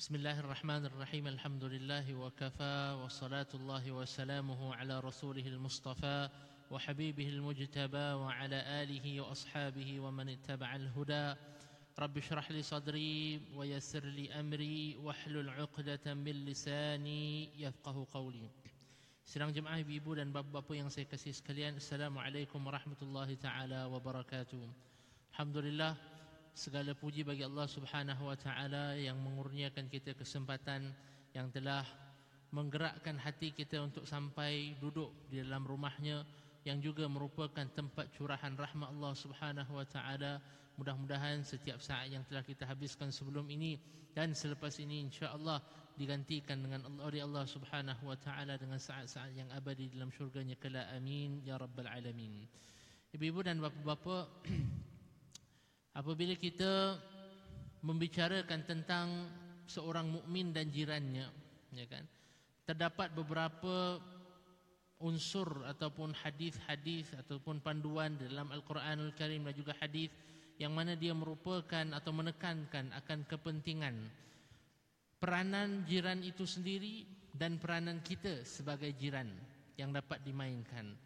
بسم الله الرحمن الرحيم الحمد لله وكفى وصلاة الله وسلامه على رسوله المصطفى وحبيبه المجتبى وعلى آله وأصحابه ومن اتبع الهدى. رب اشرح لي صدري ويسر لي أمري واحلل عقدة من لساني يفقه قولي. Sedang jemaah ibu-ibu dan bapa-bapa yang saya kasih sekalian Assalamualaikum warahmatullahi wabarakatuh. Alhamdulillah segala puji bagi Allah Subhanahu wa taala yang mengurniakan kita kesempatan yang telah menggerakkan hati kita untuk sampai duduk di dalam rumahnya yang juga merupakan tempat curahan rahmat Allah Subhanahu wa taala. Mudah-mudahan setiap saat yang telah kita habiskan sebelum ini dan selepas ini insya-Allah digantikan dengan Allah oleh Allah Subhanahu wa taala dengan saat-saat yang abadi dalam syurganya kala amin. Ya rabbal alamin. Ibu-ibu dan bapa-bapa apabila kita membicarakan tentang seorang mukmin dan jirannya ya kan terdapat beberapa unsur ataupun hadis-hadis ataupun panduan dalam Al-Quranul Karim dan juga hadis yang mana dia merupakan atau menekankan akan kepentingan peranan jiran itu sendiri dan peranan kita sebagai jiran yang dapat dimainkan.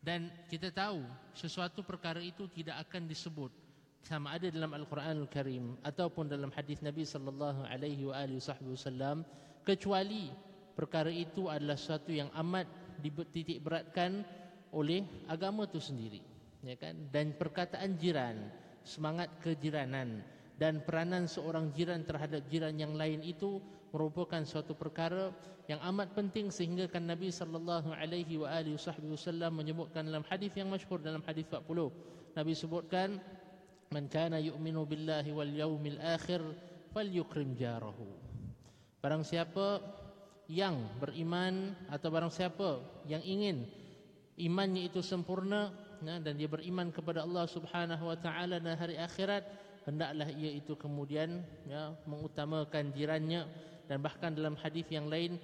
Dan kita tahu sesuatu perkara itu tidak akan disebut sama ada dalam Al-Quranul Karim ataupun dalam hadis Nabi sallallahu alaihi wa alihi wasallam kecuali perkara itu adalah sesuatu yang amat dititik beratkan oleh agama itu sendiri ya kan? Dan perkataan jiran semangat kejiranan dan peranan seorang jiran terhadap jiran yang lain itu merupakan suatu perkara yang amat penting sehingga kan Nabi sallallahu alaihi wa alihi wasallam menyebutkan dalam hadis yang masyhur dalam hadis 40 Nabi sebutkan Man kana yu'minu billahi wal yawmil akhir falyukrim jarahu. Barang siapa yang beriman atau barang siapa yang ingin imannya itu sempurna dan dia beriman kepada Allah Subhanahu wa taala dan hari akhirat hendaklah ia itu kemudian ya, mengutamakan jirannya dan bahkan dalam hadis yang lain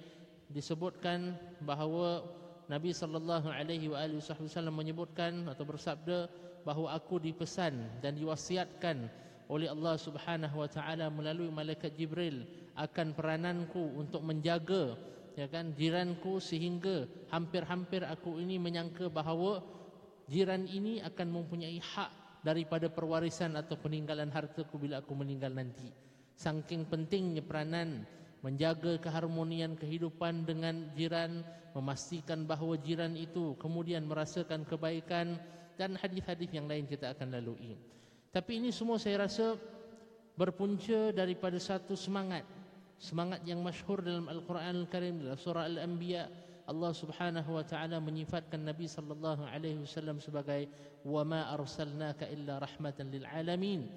disebutkan bahawa Nabi sallallahu alaihi wasallam menyebutkan atau bersabda bahawa aku dipesan dan diwasiatkan oleh Allah Subhanahu wa taala melalui malaikat Jibril akan perananku untuk menjaga ya kan jiranku sehingga hampir-hampir aku ini menyangka bahawa jiran ini akan mempunyai hak daripada perwarisan atau peninggalan hartaku bila aku meninggal nanti. Saking pentingnya peranan menjaga keharmonian kehidupan dengan jiran memastikan bahawa jiran itu kemudian merasakan kebaikan dan hadis-hadis yang lain kita akan lalui. Tapi ini semua saya rasa berpunca daripada satu semangat. Semangat yang masyhur dalam Al-Quran Al-Karim dalam surah Al-Anbiya Allah Subhanahu wa taala menyifatkan Nabi sallallahu alaihi wasallam sebagai wa ma arsalnaka illa rahmatan lil alamin.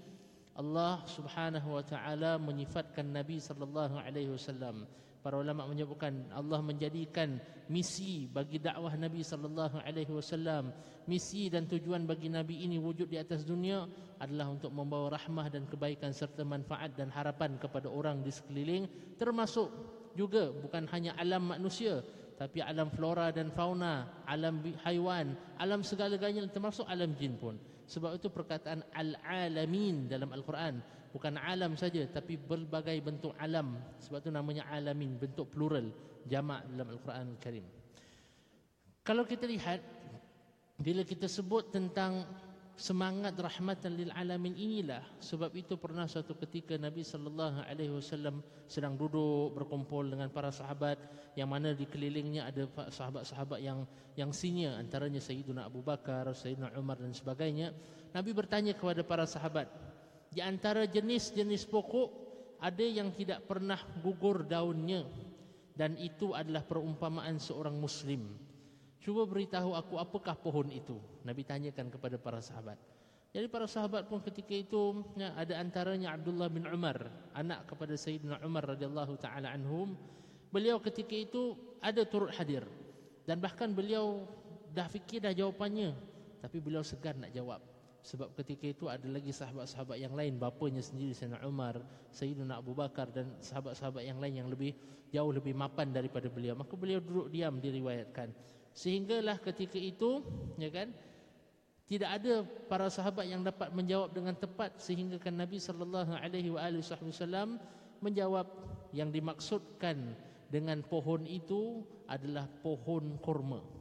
Allah Subhanahu wa taala menyifatkan Nabi sallallahu alaihi wasallam para ulama menyebutkan Allah menjadikan misi bagi dakwah Nabi sallallahu alaihi wasallam. Misi dan tujuan bagi nabi ini wujud di atas dunia adalah untuk membawa rahmah dan kebaikan serta manfaat dan harapan kepada orang di sekeliling. Termasuk juga bukan hanya alam manusia tapi alam flora dan fauna alam haiwan alam segala-galanya termasuk alam jin pun. Sebab itu perkataan al-alamin dalam al-Quran bukan alam saja tapi berbagai bentuk alam. Sebab itu namanya alamin bentuk plural jamak dalam Al-Quran Al-Karim. Kalau kita lihat bila kita sebut tentang semangat rahmatan lil alamin inilah sebab itu pernah suatu ketika Nabi sallallahu alaihi wasallam sedang duduk berkumpul dengan para sahabat yang mana di kelilingnya ada sahabat-sahabat yang yang senior antaranya Sayyidina Abu Bakar, Sayyidina Umar dan sebagainya. Nabi bertanya kepada para sahabat di antara jenis-jenis pokok ada yang tidak pernah gugur daunnya dan itu adalah perumpamaan seorang muslim. Cuba beritahu aku apakah pohon itu? Nabi tanyakan kepada para sahabat. Jadi para sahabat pun ketika itu ya, ada antaranya Abdullah bin Umar, anak kepada Sayyidina Umar radhiyallahu taala anhum. Beliau ketika itu ada turut hadir dan bahkan beliau dah fikir dah jawapannya tapi beliau segan nak jawab sebab ketika itu ada lagi sahabat-sahabat yang lain bapanya sendiri Sayyidina Umar, Sayyidina Abu Bakar dan sahabat-sahabat yang lain yang lebih jauh lebih mapan daripada beliau. Maka beliau duduk diam diriwayatkan. Sehinggalah ketika itu, ya kan? Tidak ada para sahabat yang dapat menjawab dengan tepat sehingga kan Nabi wasallam menjawab yang dimaksudkan dengan pohon itu adalah pohon kurma.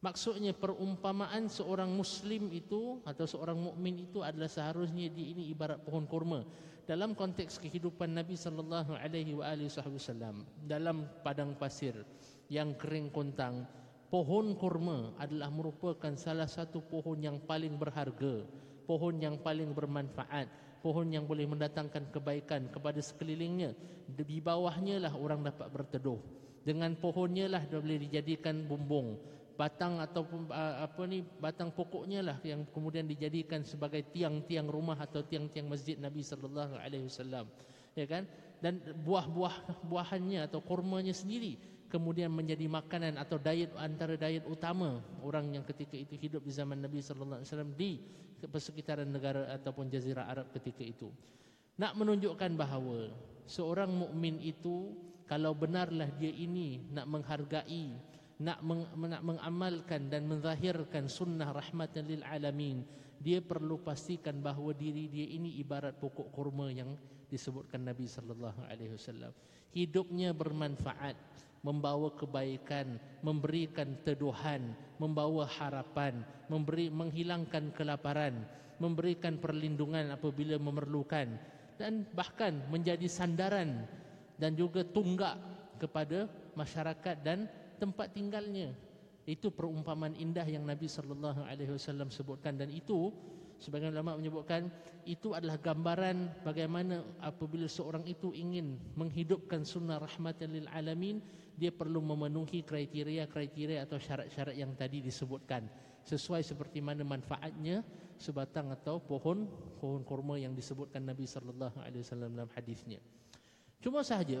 Maksudnya perumpamaan seorang muslim itu atau seorang mukmin itu adalah seharusnya dia ini ibarat pohon kurma. Dalam konteks kehidupan Nabi sallallahu alaihi wasallam dalam padang pasir yang kering kontang pohon kurma adalah merupakan salah satu pohon yang paling berharga pohon yang paling bermanfaat pohon yang boleh mendatangkan kebaikan kepada sekelilingnya. Di bawahnya lah orang dapat berteduh. Dengan pohonnya lah dia boleh dijadikan bumbung batang ataupun apa ni batang pokoknya lah yang kemudian dijadikan sebagai tiang-tiang rumah atau tiang-tiang masjid Nabi sallallahu alaihi wasallam. Ya kan? Dan buah-buah buahannya atau kurmanya sendiri kemudian menjadi makanan atau diet antara diet utama orang yang ketika itu hidup di zaman Nabi sallallahu alaihi wasallam di persekitaran negara ataupun jazirah Arab ketika itu. Nak menunjukkan bahawa seorang mukmin itu kalau benarlah dia ini nak menghargai nak, meng, nak mengamalkan dan menzahirkan sunnah rahmatan lil alamin dia perlu pastikan bahawa diri dia ini ibarat pokok kurma yang disebutkan Nabi sallallahu alaihi wasallam. Hidupnya bermanfaat membawa kebaikan memberikan teduhan membawa harapan memberi menghilangkan kelaparan memberikan perlindungan apabila memerlukan dan bahkan menjadi sandaran dan juga tunggak kepada masyarakat dan tempat tinggalnya. Itu perumpamaan indah yang Nabi sallallahu alaihi wasallam sebutkan dan itu sebagian ulama menyebutkan itu adalah gambaran bagaimana apabila seorang itu ingin menghidupkan sunnah rahmatan lil alamin dia perlu memenuhi kriteria-kriteria atau syarat-syarat yang tadi disebutkan sesuai seperti mana manfaatnya sebatang atau pohon pohon kurma yang disebutkan Nabi sallallahu alaihi wasallam dalam hadisnya. Cuma sahaja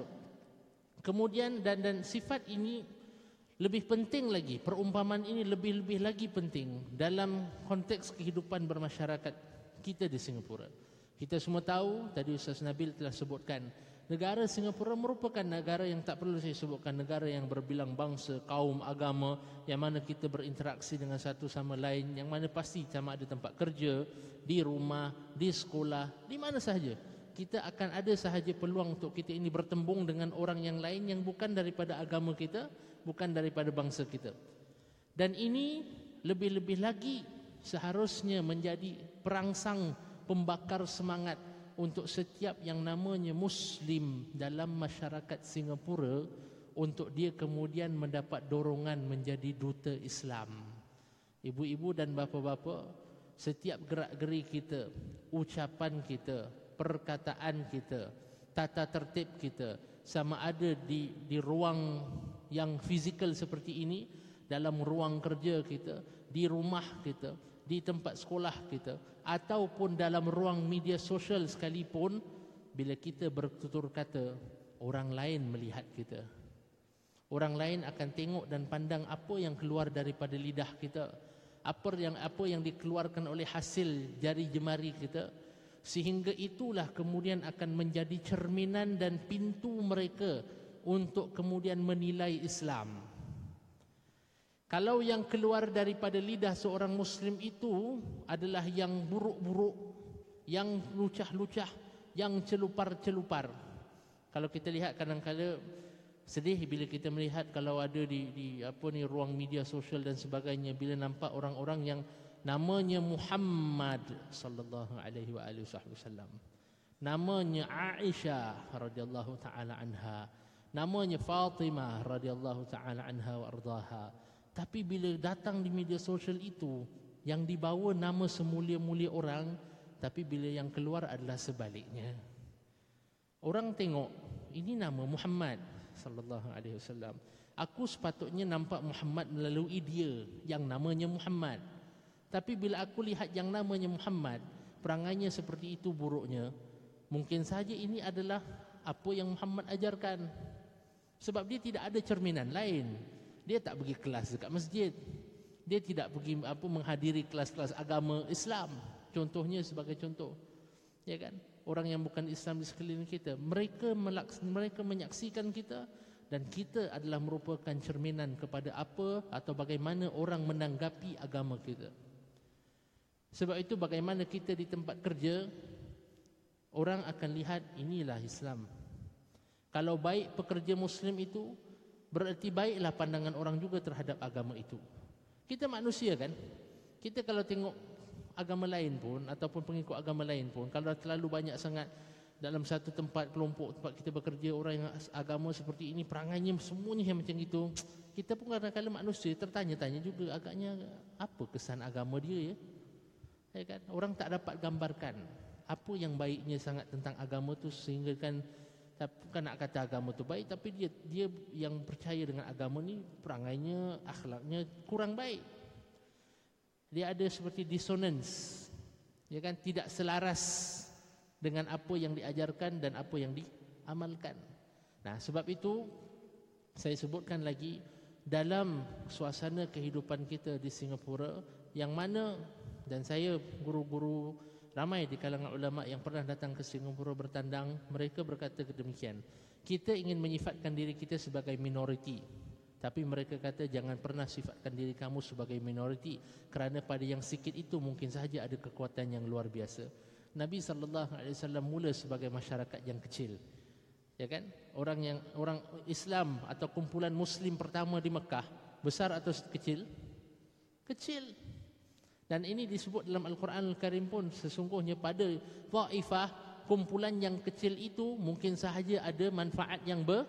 kemudian dan dan sifat ini lebih penting lagi, perumpamaan ini lebih-lebih lagi penting dalam konteks kehidupan bermasyarakat kita di Singapura. Kita semua tahu, tadi Ustaz Nabil telah sebutkan, negara Singapura merupakan negara yang tak perlu saya sebutkan, negara yang berbilang bangsa, kaum, agama, yang mana kita berinteraksi dengan satu sama lain, yang mana pasti sama ada tempat kerja, di rumah, di sekolah, di mana sahaja. Kita akan ada sahaja peluang untuk kita ini bertembung dengan orang yang lain yang bukan daripada agama kita, bukan daripada bangsa kita. Dan ini lebih-lebih lagi seharusnya menjadi perangsang pembakar semangat untuk setiap yang namanya muslim dalam masyarakat Singapura untuk dia kemudian mendapat dorongan menjadi duta Islam. Ibu-ibu dan bapa-bapa, setiap gerak-geri kita, ucapan kita, perkataan kita, tata tertib kita sama ada di di ruang yang fizikal seperti ini dalam ruang kerja kita, di rumah kita, di tempat sekolah kita ataupun dalam ruang media sosial sekalipun bila kita bertutur kata orang lain melihat kita. Orang lain akan tengok dan pandang apa yang keluar daripada lidah kita, apa yang apa yang dikeluarkan oleh hasil jari jemari kita sehingga itulah kemudian akan menjadi cerminan dan pintu mereka untuk kemudian menilai Islam. Kalau yang keluar daripada lidah seorang muslim itu adalah yang buruk-buruk, yang lucah-lucah, yang celupar-celupar. Kalau kita lihat kadang-kadang sedih bila kita melihat kalau ada di di apa ni ruang media sosial dan sebagainya bila nampak orang-orang yang namanya Muhammad sallallahu alaihi wasallam. Namanya Aisyah radhiyallahu taala anha namanya Fatimah radhiyallahu taala anha wa ardaha. Tapi bila datang di media sosial itu yang dibawa nama semulia-mulia orang tapi bila yang keluar adalah sebaliknya. Orang tengok ini nama Muhammad sallallahu alaihi wasallam. Aku sepatutnya nampak Muhammad melalui dia yang namanya Muhammad. Tapi bila aku lihat yang namanya Muhammad perangainya seperti itu buruknya mungkin saja ini adalah apa yang Muhammad ajarkan sebab dia tidak ada cerminan lain. Dia tak pergi kelas dekat masjid. Dia tidak pergi apa menghadiri kelas-kelas agama Islam. Contohnya sebagai contoh. Ya kan? Orang yang bukan Islam di sekeliling kita, mereka melaks mereka menyaksikan kita dan kita adalah merupakan cerminan kepada apa atau bagaimana orang menanggapi agama kita. Sebab itu bagaimana kita di tempat kerja orang akan lihat inilah Islam Kalau baik pekerja muslim itu berarti baiklah pandangan orang juga terhadap agama itu. Kita manusia kan? Kita kalau tengok agama lain pun ataupun pengikut agama lain pun kalau terlalu banyak sangat dalam satu tempat kelompok tempat kita bekerja orang yang agama seperti ini perangainya semuanya macam itu kita pun kadang-kadang manusia tertanya-tanya juga agaknya apa kesan agama dia ya ya kan orang tak dapat gambarkan apa yang baiknya sangat tentang agama tu sehingga kan bukan nak kata agama tu baik tapi dia dia yang percaya dengan agama ni perangainya akhlaknya kurang baik. Dia ada seperti dissonance ya kan? Tidak selaras dengan apa yang diajarkan dan apa yang diamalkan. Nah sebab itu saya sebutkan lagi dalam suasana kehidupan kita di Singapura yang mana dan saya guru-guru ramai di kalangan ulama yang pernah datang ke Singapura bertandang mereka berkata demikian kita ingin menyifatkan diri kita sebagai minoriti tapi mereka kata jangan pernah sifatkan diri kamu sebagai minoriti kerana pada yang sikit itu mungkin sahaja ada kekuatan yang luar biasa. Nabi sallallahu alaihi wasallam mula sebagai masyarakat yang kecil. Ya kan? Orang yang orang Islam atau kumpulan muslim pertama di Mekah besar atau kecil? Kecil. Dan ini disebut dalam Al-Quran Al-Karim pun sesungguhnya pada Taifah kumpulan yang kecil itu mungkin sahaja ada manfaat yang ber,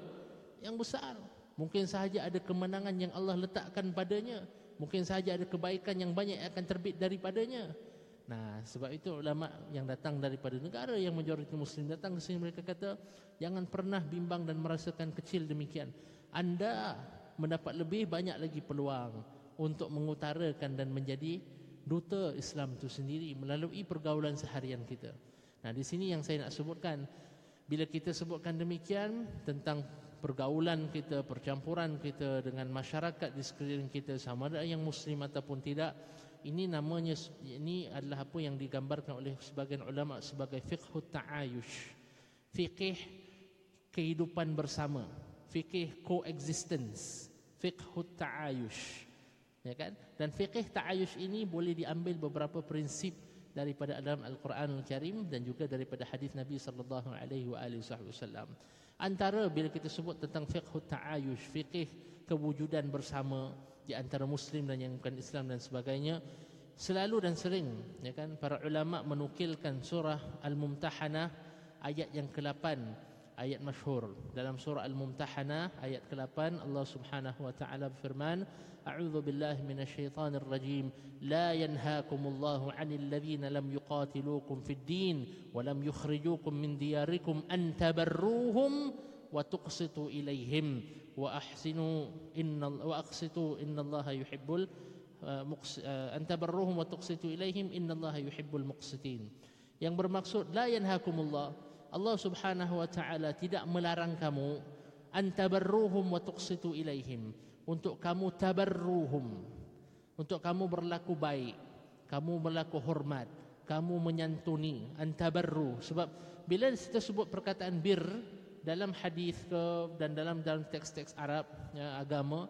yang besar. Mungkin sahaja ada kemenangan yang Allah letakkan padanya. Mungkin sahaja ada kebaikan yang banyak yang akan terbit daripadanya. Nah, sebab itu ulama yang datang daripada negara yang majoriti muslim datang ke sini mereka kata, jangan pernah bimbang dan merasakan kecil demikian. Anda mendapat lebih banyak lagi peluang untuk mengutarakan dan menjadi duta Islam itu sendiri melalui pergaulan seharian kita. Nah, di sini yang saya nak sebutkan bila kita sebutkan demikian tentang pergaulan kita, percampuran kita dengan masyarakat di sekeliling kita sama ada yang muslim ataupun tidak ini namanya ini adalah apa yang digambarkan oleh sebagian ulama sebagai fiqh ta'ayush. Fikih kehidupan bersama. Fikih coexistence fiqh ta'ayush ya kan? Dan fikih ta'ayush ini boleh diambil beberapa prinsip daripada dalam Al-Quran Al-Karim dan juga daripada hadis Nabi sallallahu alaihi wasallam. Antara bila kita sebut tentang fiqh ta'ayush fiqh kewujudan bersama di antara muslim dan yang bukan Islam dan sebagainya selalu dan sering ya kan para ulama menukilkan surah al-mumtahanah ayat yang ke-8 ayat masyhur dalam surah al-mumtahanah ayat ke-8 Allah Subhanahu wa taala berfirman a'udzu billahi minasyaitonir rajim la yanhaakumullahu 'anil ladzina lam yuqatilukum fid din wa lam yukhrijukum min diyarikum an tabarruhum wa tuqsitu ilaihim wa ahsinu inna wa aqsitu innallaha yuhibbul uh, uh, an tabarruhum wa tuqsitu ilaihim innallaha yuhibbul muqsitin yang bermaksud la yanhaakumullahu Allah Subhanahu wa taala tidak melarang kamu antabarruhum wa tuqsitu ilaihim. Untuk kamu tabarruhum. Untuk kamu berlaku baik. Kamu berlaku hormat. Kamu menyantuni. Antabarru sebab bila kita sebut perkataan bir dalam hadis ke dan dalam dalam teks-teks Arab ya, agama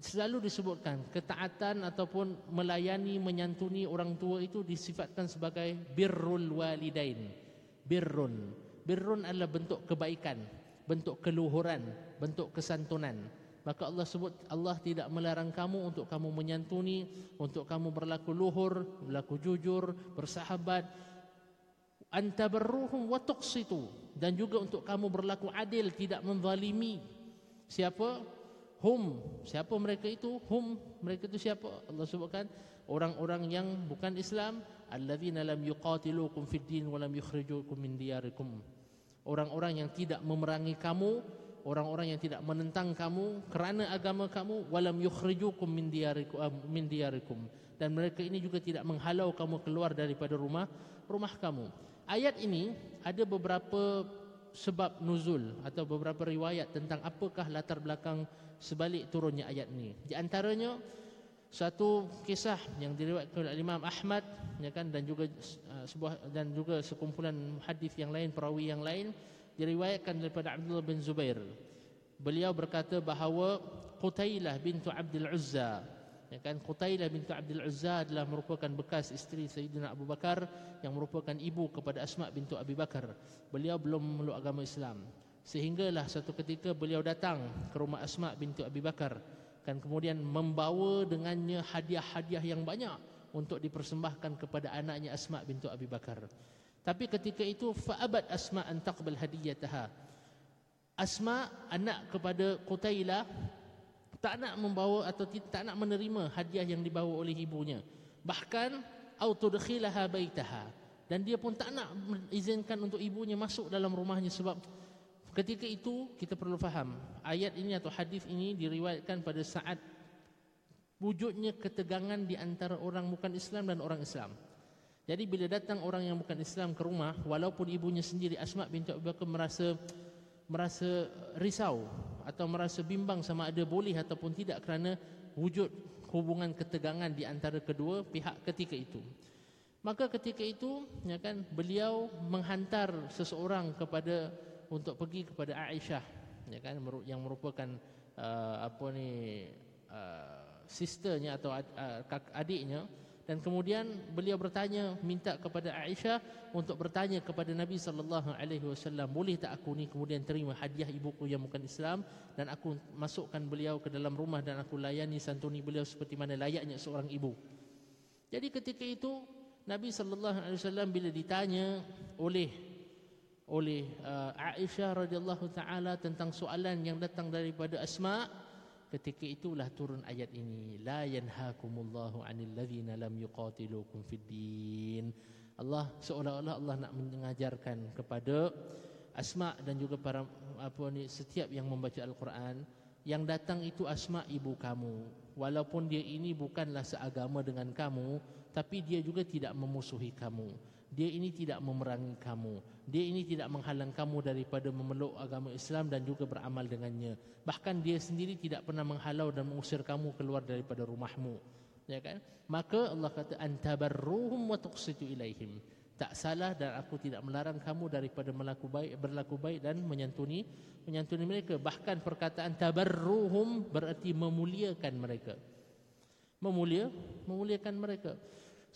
selalu disebutkan ketaatan ataupun melayani menyantuni orang tua itu disifatkan sebagai birrul walidain birrun. Birrun adalah bentuk kebaikan, bentuk keluhuran, bentuk kesantunan. Maka Allah sebut Allah tidak melarang kamu untuk kamu menyantuni, untuk kamu berlaku luhur, berlaku jujur, bersahabat. Antabarruhum wa tuqsitu dan juga untuk kamu berlaku adil, tidak menzalimi. Siapa? Hum. Siapa mereka itu? Hum. Mereka itu siapa? Allah sebutkan orang-orang yang bukan Islam alladzina lam yuqatilukum fid din wa lam yukhrijukum min diyarikum. Orang-orang yang tidak memerangi kamu orang-orang yang tidak menentang kamu kerana agama kamu wa lam yukhrijukum min diyarikum uh, min diyarikum. Dan mereka ini juga tidak menghalau kamu keluar daripada rumah rumah kamu. Ayat ini ada beberapa sebab nuzul atau beberapa riwayat tentang apakah latar belakang sebalik turunnya ayat ini. Di antaranya satu kisah yang diriwayatkan oleh Imam Ahmad ya kan dan juga uh, sebuah dan juga sekumpulan hadis yang lain perawi yang lain diriwayatkan daripada Abdullah bin Zubair. Beliau berkata bahawa Qutailah bintu Abdul Uzza ya kan Qutailah bintu Abdul Uzza adalah merupakan bekas isteri Sayyidina Abu Bakar yang merupakan ibu kepada Asma bintu Abi Bakar. Beliau belum memeluk agama Islam. Sehinggalah satu ketika beliau datang ke rumah Asma binti Abi Bakar dan kemudian membawa dengannya hadiah-hadiah yang banyak untuk dipersembahkan kepada anaknya Asma binti Abi Bakar. Tapi ketika itu fa'abad Asma an taqbal hadiyataha. Asma anak kepada Qutailah tak nak membawa atau tak nak menerima hadiah yang dibawa oleh ibunya. Bahkan au tudkhilaha baitaha dan dia pun tak nak izinkan untuk ibunya masuk dalam rumahnya sebab ketika itu kita perlu faham ayat ini atau hadis ini diriwayatkan pada saat wujudnya ketegangan di antara orang bukan Islam dan orang Islam. Jadi bila datang orang yang bukan Islam ke rumah, walaupun ibunya sendiri Asma binti Abu Bakar merasa merasa risau atau merasa bimbang sama ada boleh ataupun tidak kerana wujud hubungan ketegangan di antara kedua pihak ketika itu. Maka ketika itu, ya kan, beliau menghantar seseorang kepada untuk pergi kepada Aisyah, ya kan, yang merupakan uh, apa ni uh, sisternya atau uh, adiknya dan kemudian beliau bertanya minta kepada Aisyah untuk bertanya kepada Nabi sallallahu alaihi wasallam boleh tak aku ni kemudian terima hadiah ibuku yang bukan Islam dan aku masukkan beliau ke dalam rumah dan aku layani santuni beliau seperti mana layaknya seorang ibu. Jadi ketika itu Nabi sallallahu alaihi wasallam bila ditanya oleh oleh uh, Aisyah radhiyallahu taala tentang soalan yang datang daripada Asma' ketika itulah turun ayat ini la yanhaakumullahu 'anil ladzina lam yuqatilukum fid din. Allah seolah-olah Allah nak mengajarkan kepada Asma dan juga para apa ni setiap yang membaca Al-Quran yang datang itu Asma ibu kamu. Walaupun dia ini bukanlah seagama dengan kamu tapi dia juga tidak memusuhi kamu dia ini tidak memerangi kamu. Dia ini tidak menghalang kamu daripada memeluk agama Islam dan juga beramal dengannya. Bahkan dia sendiri tidak pernah menghalau dan mengusir kamu keluar daripada rumahmu. Ya kan? Maka Allah kata antabarruhum wa tuqsitu ilaihim. Tak salah dan aku tidak melarang kamu daripada melaku baik berlaku baik dan menyantuni menyantuni mereka. Bahkan perkataan tabarruhum berarti memuliakan mereka. Memulia memuliakan mereka.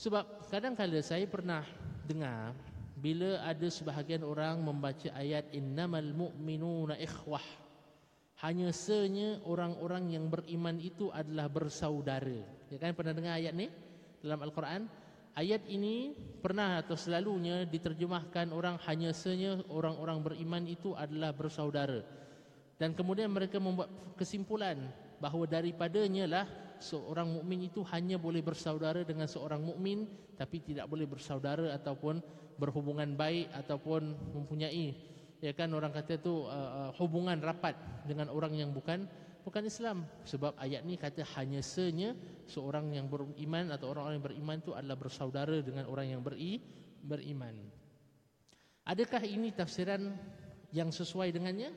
Sebab kadang-kadang saya pernah dengar bila ada sebahagian orang membaca ayat innamal mu'minuna ikhwah hanya senya orang-orang yang beriman itu adalah bersaudara. Ya kan? Pernah dengar ayat ni dalam al-Quran? Ayat ini pernah atau selalunya diterjemahkan orang hanya senya orang-orang beriman itu adalah bersaudara. Dan kemudian mereka membuat kesimpulan bahawa daripadanya lah seorang mukmin itu hanya boleh bersaudara dengan seorang mukmin tapi tidak boleh bersaudara ataupun berhubungan baik ataupun mempunyai ya kan orang kata tu uh, uh, hubungan rapat dengan orang yang bukan bukan Islam. Sebab ayat ni kata hanya senya seorang yang beriman atau orang-orang yang beriman itu adalah bersaudara dengan orang yang beri, beriman. Adakah ini tafsiran yang sesuai dengannya?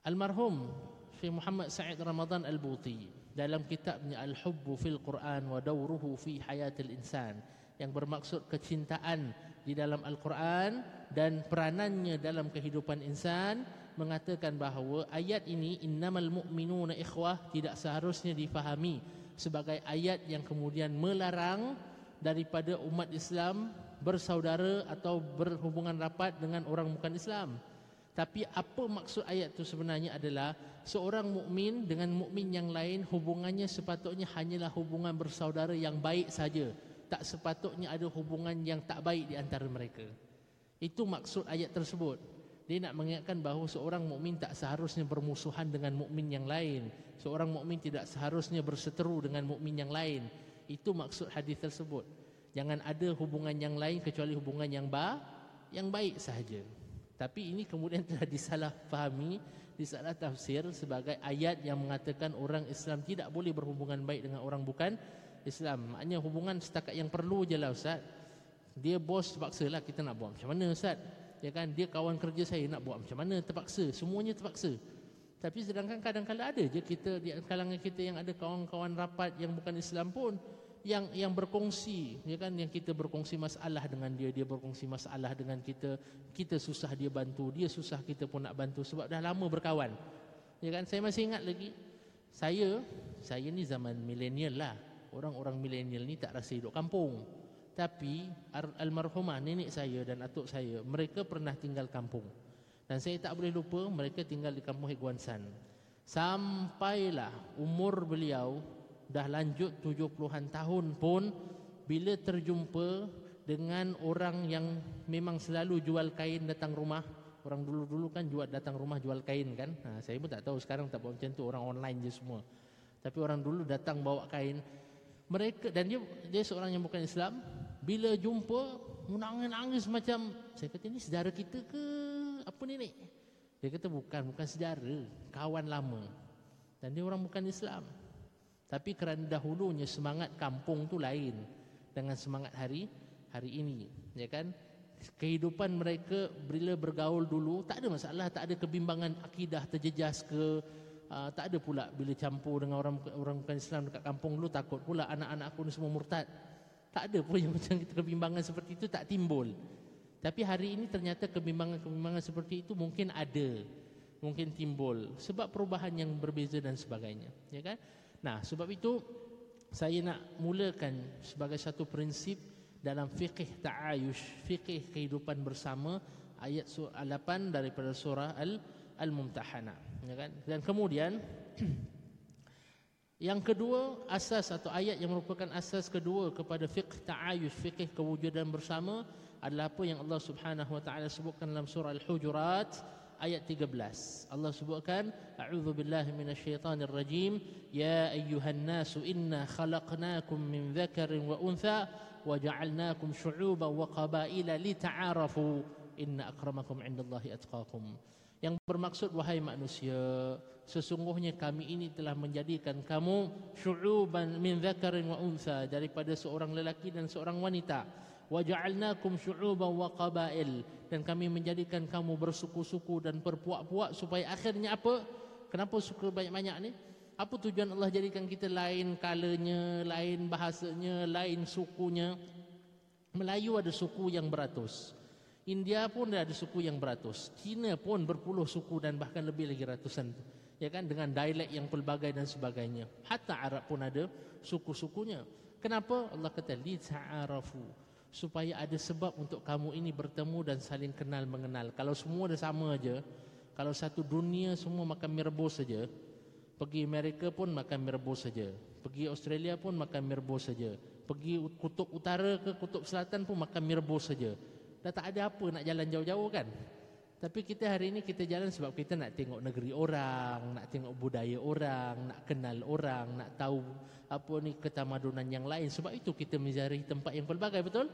Almarhum Syekh Muhammad Said Ramadan Al-Buti dalam kitabnya Al-Hubbu fil Quran wa Dawruhu fi Hayatil Insan yang bermaksud kecintaan di dalam Al-Quran dan peranannya dalam kehidupan insan mengatakan bahawa ayat ini innamal mu'minuna ikhwah tidak seharusnya difahami sebagai ayat yang kemudian melarang daripada umat Islam bersaudara atau berhubungan rapat dengan orang bukan Islam tapi apa maksud ayat itu sebenarnya adalah seorang mukmin dengan mukmin yang lain hubungannya sepatutnya hanyalah hubungan bersaudara yang baik saja. Tak sepatutnya ada hubungan yang tak baik di antara mereka. Itu maksud ayat tersebut. Dia nak mengingatkan bahawa seorang mukmin tak seharusnya bermusuhan dengan mukmin yang lain. Seorang mukmin tidak seharusnya berseteru dengan mukmin yang lain. Itu maksud hadis tersebut. Jangan ada hubungan yang lain kecuali hubungan yang ba yang baik sahaja. Tapi ini kemudian telah disalah fahami, disalah tafsir sebagai ayat yang mengatakan orang Islam tidak boleh berhubungan baik dengan orang bukan Islam. Maknanya hubungan setakat yang perlu je lah Ustaz. Dia bos terpaksa lah kita nak buat macam mana Ustaz. Ya kan? Dia kawan kerja saya nak buat macam mana terpaksa. Semuanya terpaksa. Tapi sedangkan kadang-kadang ada je kita di kalangan kita yang ada kawan-kawan rapat yang bukan Islam pun yang yang berkongsi ya kan? Yang kita berkongsi masalah dengan dia dia berkongsi masalah dengan kita kita susah dia bantu dia susah kita pun nak bantu sebab dah lama berkawan. Ya kan? Saya masih ingat lagi saya saya ni zaman milenial lah. Orang-orang milenial ni tak rasa hidup kampung. Tapi almarhumah nenek saya dan atuk saya mereka pernah tinggal kampung. Dan saya tak boleh lupa mereka tinggal di kampung Hegwansan. Sampailah umur beliau dah lanjut 70-an tahun pun bila terjumpa dengan orang yang memang selalu jual kain datang rumah. Orang dulu-dulu kan jual datang rumah jual kain kan. Ha, saya pun tak tahu sekarang tak buat macam tu orang online je semua. Tapi orang dulu datang bawa kain. Mereka dan dia dia seorang yang bukan Islam bila jumpa menangis-nangis macam saya kata ini saudara kita ke apa ni ni dia kata bukan bukan saudara kawan lama. Dan dia orang bukan Islam tapi kerana dahulunya semangat kampung tu lain dengan semangat hari hari ini ya kan? Kehidupan mereka bila bergaul dulu tak ada masalah tak ada kebimbangan akidah terjejas ke uh, tak ada pula bila campur dengan orang orang bukan Islam dekat kampung dulu takut pula anak-anak aku ni semua murtad. Tak ada pun yang macam kebimbangan seperti itu tak timbul. Tapi hari ini ternyata kebimbangan-kebimbangan seperti itu mungkin ada mungkin timbul sebab perubahan yang berbeza dan sebagainya ya kan nah sebab itu saya nak mulakan sebagai satu prinsip dalam fiqh ta'ayush fiqh kehidupan bersama ayat 8 daripada surah al al-mumtahana. Ya kan? Dan kemudian yang kedua asas atau ayat yang merupakan asas kedua kepada fiqh ta'ayush fiqh kewujudan bersama adalah apa yang Allah Subhanahu wa taala sebutkan dalam surah al-hujurat ayat 13 Allah sebutkan a'udzu billahi minasyaitonir rajim. Ya ayyuhan nasu inna khalaqnakum min dhakarin wa untha wa ja'alnakum syu'uban wa qabaila lita'arafu. Inna akramakum indallahi atqakum. Yang bermaksud wahai manusia sesungguhnya kami ini telah menjadikan kamu syu'uban min dhakarin wa untha daripada seorang lelaki dan seorang wanita wa ja'alnakum syu'uban wa qabail dan kami menjadikan kamu bersuku-suku dan berpuak-puak supaya akhirnya apa kenapa suka banyak-banyak ni apa tujuan Allah jadikan kita lain kalanya, lain bahasanya, lain sukunya? Melayu ada suku yang beratus. India pun ada suku yang beratus. Cina pun berpuluh suku dan bahkan lebih lagi ratusan. Ya kan dengan dialek yang pelbagai dan sebagainya. Hatta Arab pun ada suku-sukunya. Kenapa? Allah kata li ta'arafu supaya ada sebab untuk kamu ini bertemu dan saling kenal mengenal. Kalau semua dah sama aja, kalau satu dunia semua makan mie rebus saja, Pergi Amerika pun makan mie rebus saja. Pergi Australia pun makan mie rebus saja. Pergi kutub utara ke kutub selatan pun makan mie rebus saja. Dah tak ada apa nak jalan jauh-jauh kan? Tapi kita hari ini kita jalan sebab kita nak tengok negeri orang, nak tengok budaya orang, nak kenal orang, nak tahu apa ni ketamadunan yang lain. Sebab itu kita mencari tempat yang pelbagai, betul?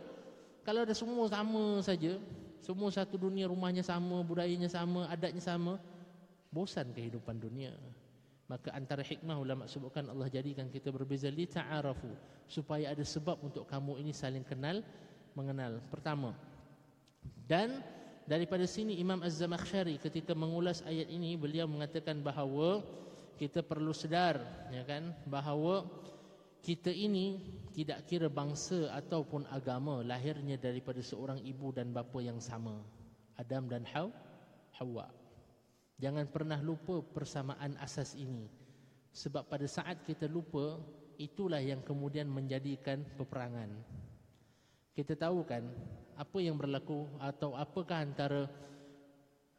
Kalau ada semua sama saja, semua satu dunia rumahnya sama, budayanya sama, adatnya sama, bosan kehidupan dunia. Maka antara hikmah ulama sebutkan Allah jadikan kita berbeza li ta'arafu supaya ada sebab untuk kamu ini saling kenal mengenal. Pertama. Dan daripada sini Imam Az-Zamakhsyari ketika mengulas ayat ini beliau mengatakan bahawa kita perlu sedar ya kan bahawa kita ini tidak kira bangsa ataupun agama lahirnya daripada seorang ibu dan bapa yang sama Adam dan Hawa Jangan pernah lupa persamaan asas ini. Sebab pada saat kita lupa, itulah yang kemudian menjadikan peperangan. Kita tahu kan apa yang berlaku atau apakah antara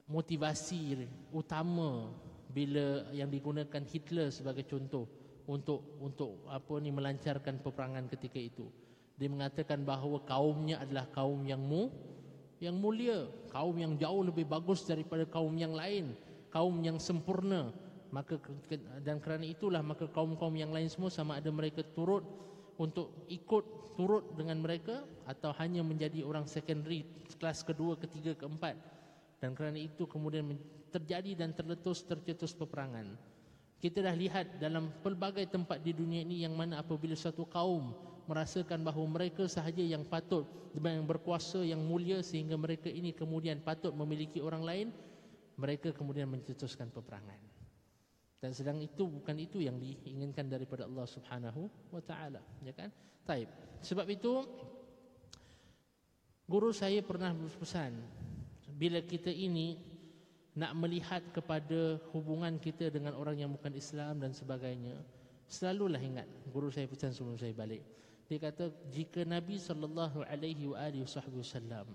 motivasi utama bila yang digunakan Hitler sebagai contoh untuk untuk apa ni melancarkan peperangan ketika itu. Dia mengatakan bahawa kaumnya adalah kaum yang mu yang mulia, kaum yang jauh lebih bagus daripada kaum yang lain kaum yang sempurna maka dan kerana itulah maka kaum-kaum yang lain semua sama ada mereka turut untuk ikut turut dengan mereka atau hanya menjadi orang secondary kelas kedua, ketiga, keempat dan kerana itu kemudian terjadi dan terletus tercetus peperangan kita dah lihat dalam pelbagai tempat di dunia ini yang mana apabila satu kaum merasakan bahawa mereka sahaja yang patut yang berkuasa yang mulia sehingga mereka ini kemudian patut memiliki orang lain mereka kemudian mencetuskan peperangan. Dan sedang itu bukan itu yang diinginkan daripada Allah Subhanahu wa taala, ya kan? Taib. Sebab itu guru saya pernah berpesan bila kita ini nak melihat kepada hubungan kita dengan orang yang bukan Islam dan sebagainya, selalulah ingat guru saya pesan sebelum saya balik. Dia kata jika Nabi sallallahu alaihi wasallam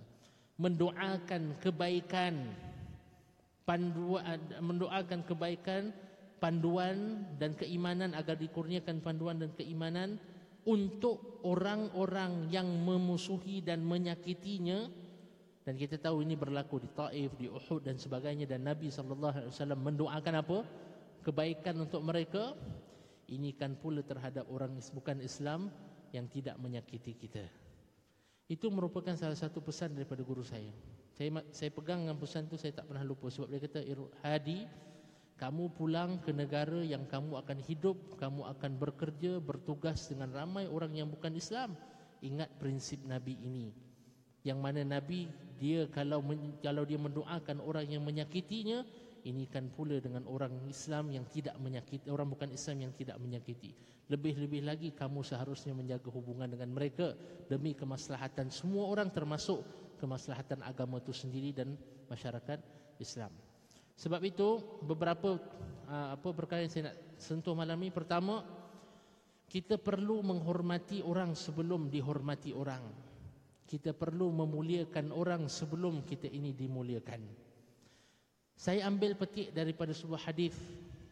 mendoakan kebaikan panduan mendoakan kebaikan panduan dan keimanan agar dikurniakan panduan dan keimanan untuk orang-orang yang memusuhi dan menyakitinya dan kita tahu ini berlaku di Taif, di Uhud dan sebagainya dan Nabi sallallahu alaihi wasallam mendoakan apa? kebaikan untuk mereka. Ini kan pula terhadap orang bukan Islam yang tidak menyakiti kita. Itu merupakan salah satu pesan daripada guru saya. Saya saya pegang dengan pesan itu saya tak pernah lupa sebab dia kata Hadi kamu pulang ke negara yang kamu akan hidup, kamu akan bekerja, bertugas dengan ramai orang yang bukan Islam. Ingat prinsip Nabi ini. Yang mana Nabi dia kalau kalau dia mendoakan orang yang menyakitinya, ini kan pula dengan orang Islam yang tidak menyakiti, orang bukan Islam yang tidak menyakiti. Lebih-lebih lagi kamu seharusnya menjaga hubungan dengan mereka demi kemaslahatan semua orang termasuk kemaslahatan agama itu sendiri dan masyarakat Islam. Sebab itu beberapa uh, apa perkara yang saya nak sentuh malam ini pertama kita perlu menghormati orang sebelum dihormati orang. Kita perlu memuliakan orang sebelum kita ini dimuliakan. Saya ambil petik daripada sebuah hadis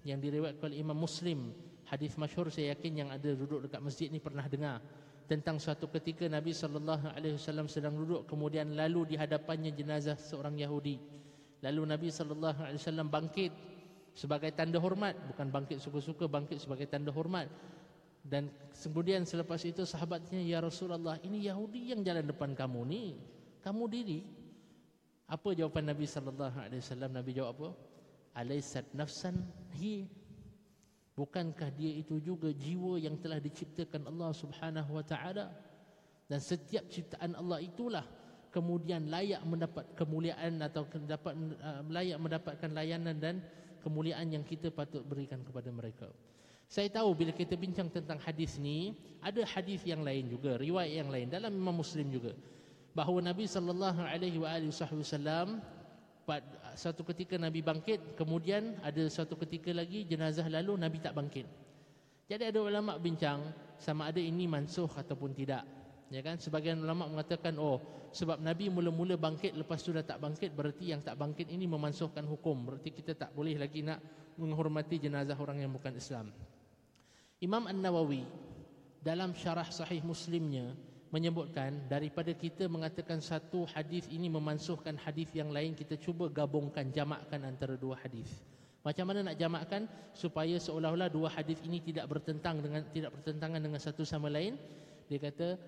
yang diriwayatkan oleh Imam Muslim. Hadis masyhur saya yakin yang ada duduk dekat masjid ni pernah dengar tentang suatu ketika Nabi sallallahu alaihi wasallam sedang duduk kemudian lalu di hadapannya jenazah seorang Yahudi. Lalu Nabi sallallahu alaihi wasallam bangkit sebagai tanda hormat, bukan bangkit suka-suka, bangkit sebagai tanda hormat. Dan kemudian selepas itu sahabatnya, "Ya Rasulullah, ini Yahudi yang jalan depan kamu ni. Kamu diri." Apa jawapan Nabi sallallahu alaihi wasallam? Nabi jawab apa? "Alaisat nafsan hi?" Bukankah dia itu juga jiwa yang telah diciptakan Allah Subhanahu wa taala? Dan setiap ciptaan Allah itulah kemudian layak mendapat kemuliaan atau dapat uh, layak mendapatkan layanan dan kemuliaan yang kita patut berikan kepada mereka. Saya tahu bila kita bincang tentang hadis ni, ada hadis yang lain juga, riwayat yang lain dalam Imam Muslim juga. Bahawa Nabi sallallahu alaihi wasallam pada satu ketika Nabi bangkit, kemudian ada satu ketika lagi jenazah lalu Nabi tak bangkit. Jadi ada ulama bincang sama ada ini mansuh ataupun tidak. Ya kan sebagian ulama mengatakan oh sebab Nabi mula-mula bangkit lepas tu dah tak bangkit berarti yang tak bangkit ini memansuhkan hukum berarti kita tak boleh lagi nak menghormati jenazah orang yang bukan Islam. Imam An-Nawawi dalam syarah sahih Muslimnya menyebutkan daripada kita mengatakan satu hadis ini memansuhkan hadis yang lain kita cuba gabungkan jamakkan antara dua hadis. Macam mana nak jamakkan supaya seolah-olah dua hadis ini tidak bertentang dengan tidak bertentangan dengan satu sama lain? Dia kata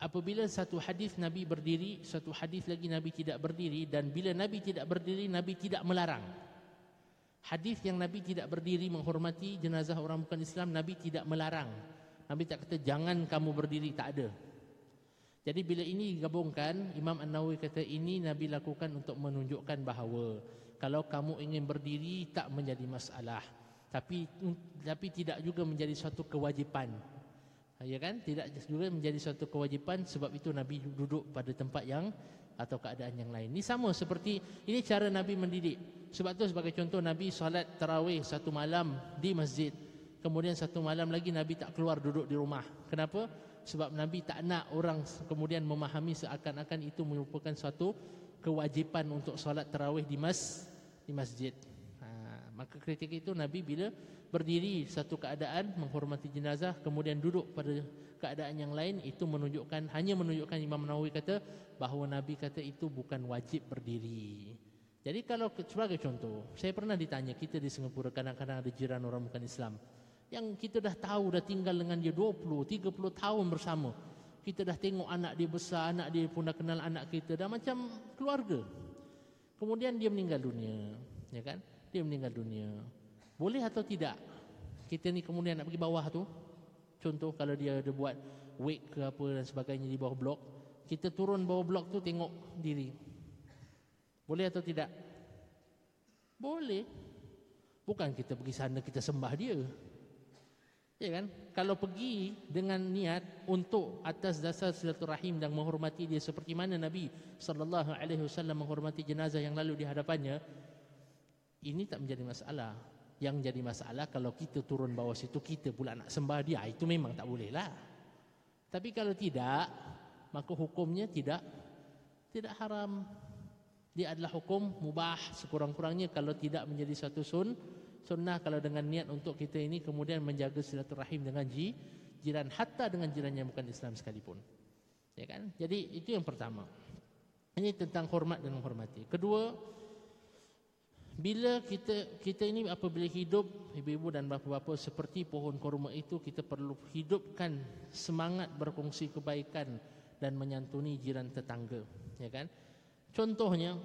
apabila satu hadis Nabi berdiri, satu hadis lagi Nabi tidak berdiri dan bila Nabi tidak berdiri, Nabi tidak melarang. Hadis yang Nabi tidak berdiri menghormati jenazah orang bukan Islam, Nabi tidak melarang. Nabi tak kata jangan kamu berdiri, tak ada. Jadi bila ini gabungkan, Imam An-Nawawi kata ini Nabi lakukan untuk menunjukkan bahawa kalau kamu ingin berdiri tak menjadi masalah. Tapi tapi tidak juga menjadi suatu kewajipan ya kan tidak juga menjadi suatu kewajipan sebab itu Nabi duduk pada tempat yang atau keadaan yang lain. Ini sama seperti ini cara Nabi mendidik. Sebab itu sebagai contoh Nabi solat tarawih satu malam di masjid. Kemudian satu malam lagi Nabi tak keluar duduk di rumah. Kenapa? Sebab Nabi tak nak orang kemudian memahami seakan-akan itu merupakan suatu kewajipan untuk solat tarawih di mas di masjid. Ha, maka ketika itu Nabi bila berdiri satu keadaan menghormati jenazah kemudian duduk pada keadaan yang lain itu menunjukkan hanya menunjukkan Imam Nawawi kata bahawa Nabi kata itu bukan wajib berdiri. Jadi kalau sebagai contoh, saya pernah ditanya kita di Singapura kadang-kadang ada jiran orang bukan Islam yang kita dah tahu dah tinggal dengan dia 20, 30 tahun bersama. Kita dah tengok anak dia besar, anak dia pun dah kenal anak kita dah macam keluarga. Kemudian dia meninggal dunia, ya kan? Dia meninggal dunia. Boleh atau tidak? Kita ni kemudian nak pergi bawah tu. Contoh kalau dia ada buat wake ke apa dan sebagainya di bawah blok kita turun bawah blok tu tengok diri. Boleh atau tidak? Boleh. Bukan kita pergi sana kita sembah dia. Ya kan? Kalau pergi dengan niat untuk atas dasar silaturahim dan menghormati dia seperti mana Nabi sallallahu alaihi wasallam menghormati jenazah yang lalu di hadapannya ini tak menjadi masalah yang jadi masalah kalau kita turun bawah situ kita pula nak sembah dia itu memang tak boleh lah tapi kalau tidak maka hukumnya tidak tidak haram dia adalah hukum mubah sekurang-kurangnya kalau tidak menjadi satu sun sunnah kalau dengan niat untuk kita ini kemudian menjaga silaturahim dengan ji, jiran hatta dengan jiran yang bukan Islam sekalipun. Ya kan? Jadi itu yang pertama. Ini tentang hormat dan menghormati. Kedua, bila kita kita ini apabila hidup ibu-ibu dan bapa-bapa seperti pohon kurma itu kita perlu hidupkan semangat berkongsi kebaikan dan menyantuni jiran tetangga, ya kan? Contohnya,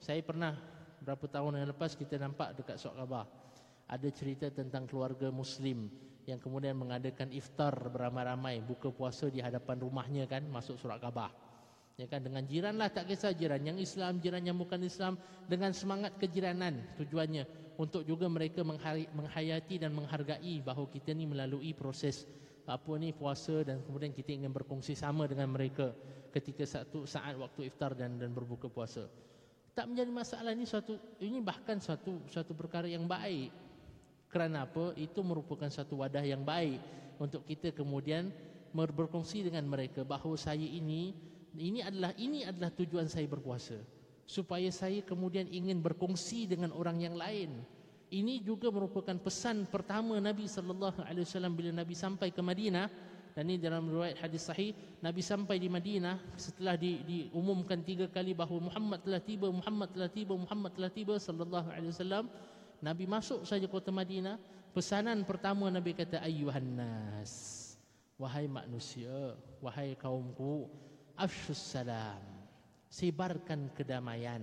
saya pernah berapa tahun yang lepas kita nampak dekat Sok Kabah ada cerita tentang keluarga Muslim yang kemudian mengadakan iftar beramai-ramai buka puasa di hadapan rumahnya kan masuk Surat Kabah. Ya kan dengan jiran lah tak kisah jiran yang Islam, jiran yang bukan Islam dengan semangat kejiranan tujuannya untuk juga mereka menghayati dan menghargai bahawa kita ni melalui proses apa ni puasa dan kemudian kita ingin berkongsi sama dengan mereka ketika satu saat waktu iftar dan dan berbuka puasa. Tak menjadi masalah ini suatu ini bahkan suatu suatu perkara yang baik. Kerana apa? Itu merupakan satu wadah yang baik untuk kita kemudian berkongsi dengan mereka bahawa saya ini ini adalah ini adalah tujuan saya berpuasa supaya saya kemudian ingin berkongsi dengan orang yang lain. Ini juga merupakan pesan pertama Nabi sallallahu alaihi wasallam bila Nabi sampai ke Madinah. Dan ini dalam riwayat hadis sahih Nabi sampai di Madinah setelah di, diumumkan tiga kali bahawa Muhammad telah tiba Muhammad telah tiba Muhammad telah tiba sallallahu alaihi wasallam. Nabi masuk saja kota Madinah. Pesanan pertama Nabi kata ayyuhan nas wahai manusia wahai kaumku afshus salam. Sebarkan kedamaian.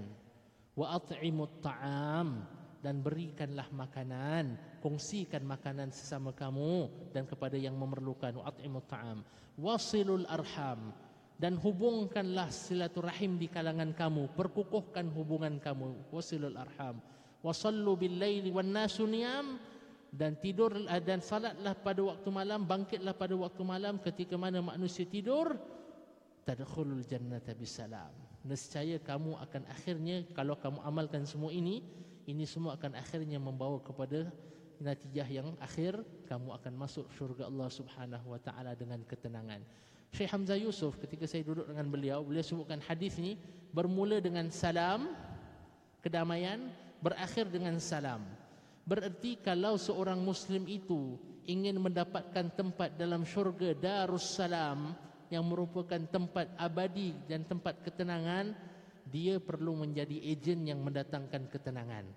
Wa at'imut ta'am. Dan berikanlah makanan. Kongsikan makanan sesama kamu dan kepada yang memerlukan. Wa'at'imut ta'am. Wasilul arham. Dan hubungkanlah silaturahim di kalangan kamu. Perkukuhkan hubungan kamu. Wasilul arham. Wasallu bil laili wan nasu niyam. Dan tidur dan salatlah pada waktu malam. Bangkitlah pada waktu malam. Ketika mana manusia tidur tadkhulul jannata bisalam nescaya kamu akan akhirnya kalau kamu amalkan semua ini ini semua akan akhirnya membawa kepada natijah yang akhir kamu akan masuk syurga Allah Subhanahu wa taala dengan ketenangan. Syekh Hamzah Yusuf ketika saya duduk dengan beliau, beliau sebutkan hadis ini bermula dengan salam kedamaian berakhir dengan salam. Bererti kalau seorang muslim itu ingin mendapatkan tempat dalam syurga Darussalam yang merupakan tempat abadi dan tempat ketenangan, dia perlu menjadi ejen yang mendatangkan ketenangan.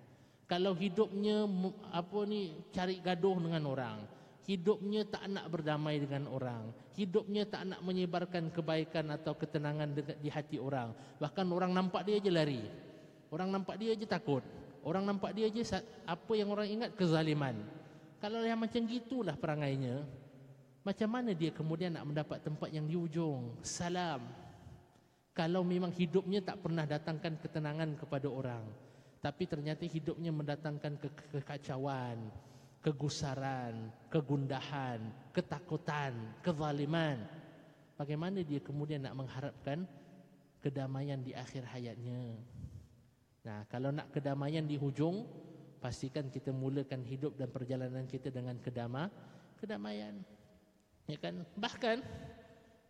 Kalau hidupnya apa ni cari gaduh dengan orang, hidupnya tak nak berdamai dengan orang, hidupnya tak nak menyebarkan kebaikan atau ketenangan di hati orang. Bahkan orang nampak dia aja lari. Orang nampak dia aja takut. Orang nampak dia aja apa yang orang ingat kezaliman. Kalau yang macam gitulah perangainya, macam mana dia kemudian nak mendapat tempat yang di ujung? Salam, kalau memang hidupnya tak pernah datangkan ketenangan kepada orang tapi ternyata hidupnya mendatangkan ke kekacauan kegusaran kegundahan ketakutan kezaliman bagaimana dia kemudian nak mengharapkan kedamaian di akhir hayatnya? Nah kalau nak kedamaian di hujung pastikan kita mulakan hidup dan perjalanan kita dengan kedama kedamaian ya kan? Bahkan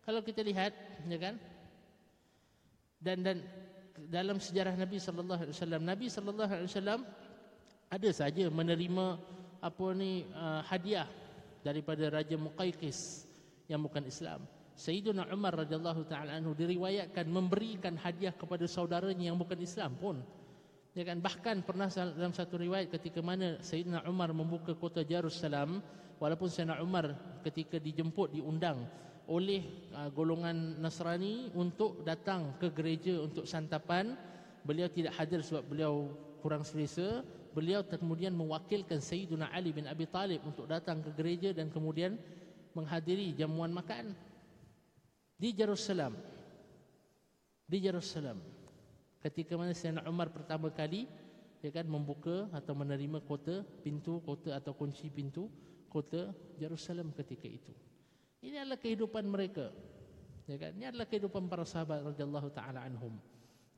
kalau kita lihat ya kan? Dan dan dalam sejarah Nabi sallallahu alaihi wasallam Nabi sallallahu alaihi wasallam ada saja menerima apa ni uh, hadiah daripada raja Muqayqis yang bukan Islam. Sayyidina Umar radhiyallahu taala anhu diriwayatkan memberikan hadiah kepada saudaranya yang bukan Islam pun ya kan bahkan pernah dalam satu riwayat ketika mana Sayyidina Umar membuka kota Jerusalem walaupun Sayyidina Umar ketika dijemput diundang oleh uh, golongan Nasrani untuk datang ke gereja untuk santapan. Beliau tidak hadir sebab beliau kurang selesa. Beliau kemudian mewakilkan Sayyidina Ali bin Abi Talib untuk datang ke gereja dan kemudian menghadiri jamuan makan di Jerusalem. Di Jerusalem. Ketika mana Sayyidina Umar pertama kali dia kan membuka atau menerima kota pintu kota atau kunci pintu kota Jerusalem ketika itu. Ini adalah kehidupan mereka. Ya kan? Ini adalah kehidupan para sahabat radhiyallahu taala anhum.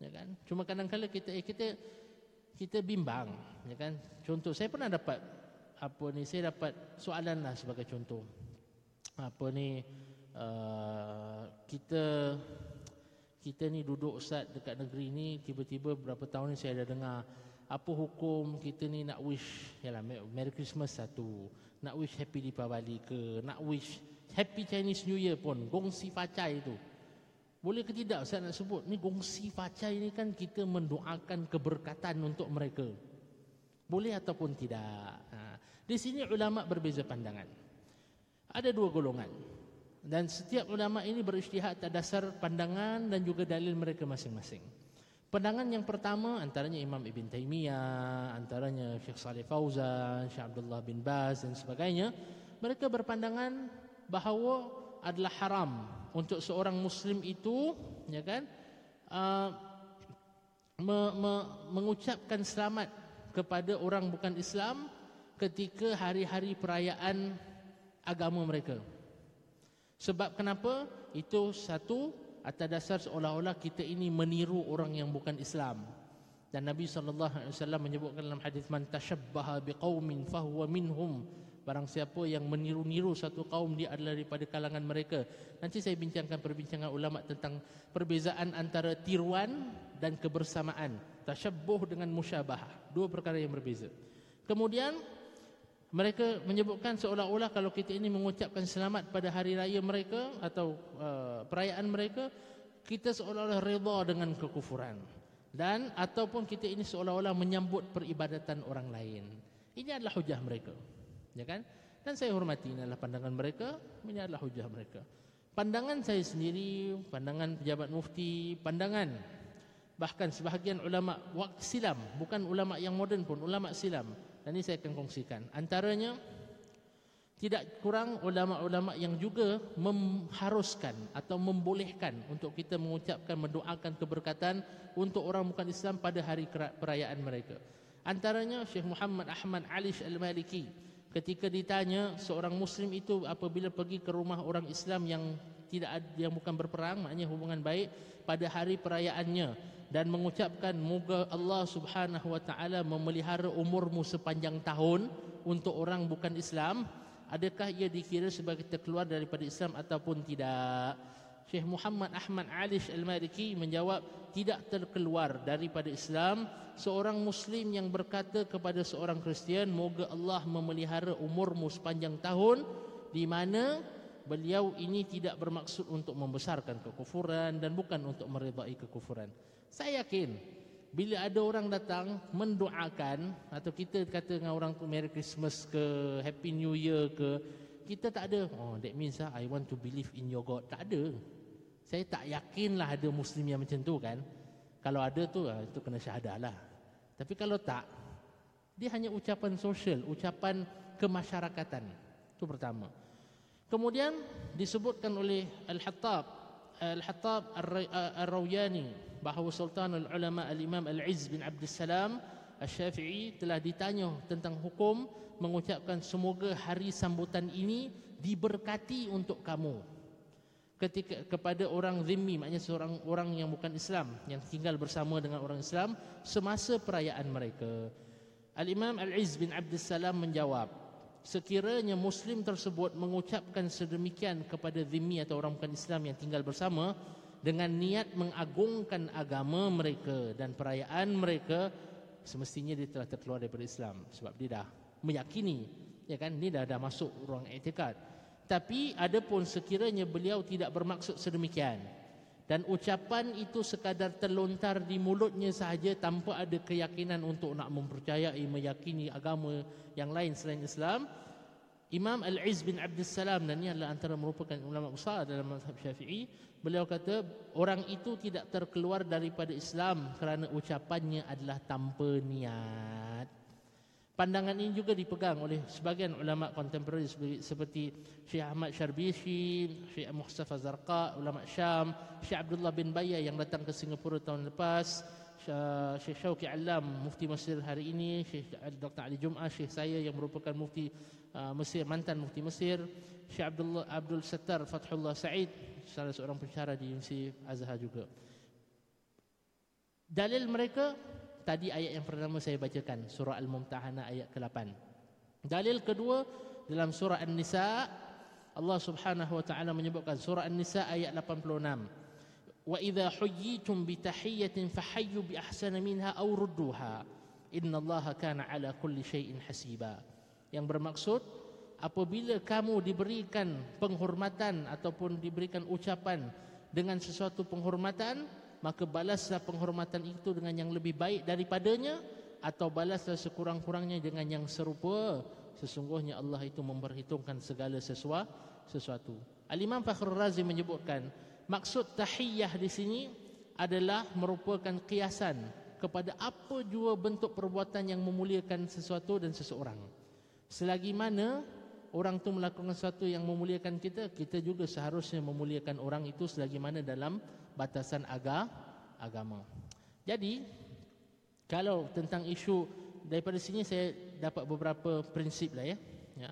Ya kan? Cuma kadang-kadang kita eh, kita kita bimbang, ya kan? Contoh saya pernah dapat apa ni saya dapat soalan lah sebagai contoh. Apa ni uh, kita kita ni duduk ustaz dekat negeri ni tiba-tiba berapa tahun ni saya ada dengar apa hukum kita ni nak wish yalah Merry Christmas satu nak wish Happy Deepavali ke nak wish Happy Chinese New Year pun gongsi facai tu. Boleh ke tidak saya nak sebut ni gongsi facai ni kan kita mendoakan keberkatan untuk mereka. Boleh ataupun tidak? Ha. di sini ulama berbeza pandangan. Ada dua golongan dan setiap ulama ini berijtihad atas dasar pandangan dan juga dalil mereka masing-masing Pandangan yang pertama antaranya Imam Ibn Taymiyah, antaranya Syekh Saleh Fauzan, Syekh Abdullah bin Baz dan sebagainya, mereka berpandangan bahawa adalah haram untuk seorang muslim itu, ya kan, uh, me, me, mengucapkan selamat kepada orang bukan Islam ketika hari-hari perayaan agama mereka. Sebab kenapa? Itu satu atas dasar seolah-olah kita ini meniru orang yang bukan Islam. Dan Nabi SAW menyebutkan dalam hadis man tashabbaha biqaumin fahuwa minhum. Barang siapa yang meniru-niru satu kaum dia adalah daripada kalangan mereka. Nanti saya bincangkan perbincangan ulama tentang perbezaan antara tiruan dan kebersamaan. Tashabbuh dengan musyabahah. Dua perkara yang berbeza. Kemudian mereka menyebutkan seolah-olah kalau kita ini mengucapkan selamat pada hari raya mereka atau uh, perayaan mereka, kita seolah-olah redha dengan kekufuran. Dan ataupun kita ini seolah-olah menyambut peribadatan orang lain. Ini adalah hujah mereka. Ya kan? Dan saya hormati ini adalah pandangan mereka, ini adalah hujah mereka. Pandangan saya sendiri, pandangan pejabat mufti, pandangan bahkan sebahagian ulama waktu silam, bukan ulama yang moden pun, ulama silam dan ini saya akan kongsikan. Antaranya tidak kurang ulama-ulama yang juga mengharuskan atau membolehkan untuk kita mengucapkan mendoakan keberkatan untuk orang bukan Islam pada hari perayaan mereka. Antaranya Syekh Muhammad Ahmad Alish Al-Maliki ketika ditanya seorang muslim itu apabila pergi ke rumah orang Islam yang tidak yang bukan berperang maknanya hubungan baik pada hari perayaannya dan mengucapkan moga Allah Subhanahu wa taala memelihara umurmu sepanjang tahun untuk orang bukan Islam. Adakah ia dikira sebagai terkeluar daripada Islam ataupun tidak? Syekh Muhammad Ahmad Alish Al-Maliki menjawab tidak terkeluar daripada Islam. Seorang muslim yang berkata kepada seorang Kristian moga Allah memelihara umurmu sepanjang tahun di mana beliau ini tidak bermaksud untuk membesarkan kekufuran dan bukan untuk meredai kekufuran. Saya yakin bila ada orang datang mendoakan atau kita kata dengan orang tu Merry Christmas ke Happy New Year ke kita tak ada. Oh that means ah, I want to believe in your God. Tak ada. Saya tak yakinlah ada muslim yang macam tu kan. Kalau ada tu ah, itu kena syahadah lah. Tapi kalau tak dia hanya ucapan sosial ucapan kemasyarakatan. Itu pertama kemudian disebutkan oleh Al-Hattab Al-Hattab Ar-Rawiyani bahawa Sultan Al-Ulama Al-Imam Al-Izz bin Abdul Salam Al-Syafi'i telah ditanya tentang hukum mengucapkan semoga hari sambutan ini diberkati untuk kamu. Ketika kepada orang zimmi maknanya seorang orang yang bukan Islam yang tinggal bersama dengan orang Islam semasa perayaan mereka. Al-Imam Al-Izz bin Abdul Salam menjawab sekiranya muslim tersebut mengucapkan sedemikian kepada zimmi atau orang bukan Islam yang tinggal bersama dengan niat mengagungkan agama mereka dan perayaan mereka semestinya dia telah terkeluar daripada Islam. Sebab dia dah meyakini ya kan? Ni dah dah masuk ruang etikad. Tapi adapun sekiranya beliau tidak bermaksud sedemikian dan ucapan itu sekadar terlontar di mulutnya sahaja tanpa ada keyakinan untuk nak mempercayai meyakini agama yang lain selain Islam. Imam Al-Izz bin Abdul Salam dan ini adalah antara merupakan ulama besar dalam mazhab Syafi'i beliau kata orang itu tidak terkeluar daripada Islam kerana ucapannya adalah tanpa niat Pandangan ini juga dipegang oleh sebagian ulama kontemporari seperti Syekh Ahmad Syarbishi, Syekh Mustafa Zarqa, ulama Syam, Syekh Abdullah bin Baya yang datang ke Singapura tahun lepas, Syekh Syauqi Alam, mufti Mesir hari ini, Syekh Dr. Ali Jum'ah, Syekh saya yang merupakan mufti uh, Mesir, mantan mufti Mesir, Syekh Abdullah Abdul Sattar Fathullah Said, salah seorang pensyarah di Universiti Azhar juga. Dalil mereka tadi ayat yang pertama saya bacakan surah al-mumtahanah ayat ke-8 dalil kedua dalam surah an-nisa Allah Subhanahu wa taala menyebutkan surah an-nisa ayat 86 wa idza huyyitum bi tahiyyatin fahayyu bi ahsana minha aw rudduha. Innallaha kana ala kulli shay'in hasiba. Yang bermaksud apabila kamu diberikan penghormatan ataupun diberikan ucapan dengan sesuatu penghormatan maka balaslah penghormatan itu dengan yang lebih baik daripadanya atau balaslah sekurang-kurangnya dengan yang serupa sesungguhnya Allah itu memperhitungkan segala sesuatu Al-Imam Fakhrul Razi menyebutkan maksud tahiyyah di sini adalah merupakan kiasan kepada apa jua bentuk perbuatan yang memuliakan sesuatu dan seseorang. Selagi mana orang tu melakukan sesuatu yang memuliakan kita, kita juga seharusnya memuliakan orang itu selagi mana dalam batasan aga, agama. Jadi, kalau tentang isu daripada sini saya dapat beberapa prinsip lah ya. ya.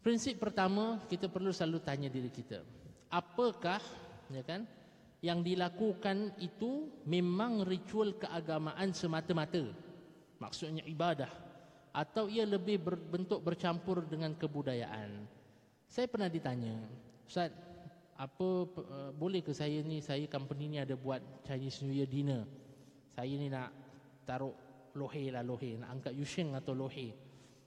Prinsip pertama, kita perlu selalu tanya diri kita. Apakah ya kan yang dilakukan itu memang ritual keagamaan semata-mata maksudnya ibadah atau ia lebih berbentuk bercampur dengan kebudayaan saya pernah ditanya ustaz apa uh, boleh ke saya ni saya company ni ada buat Chinese New Year dinner. Saya ni nak taruh lohe lah lohe. Nak angkat yusheng atau lohe.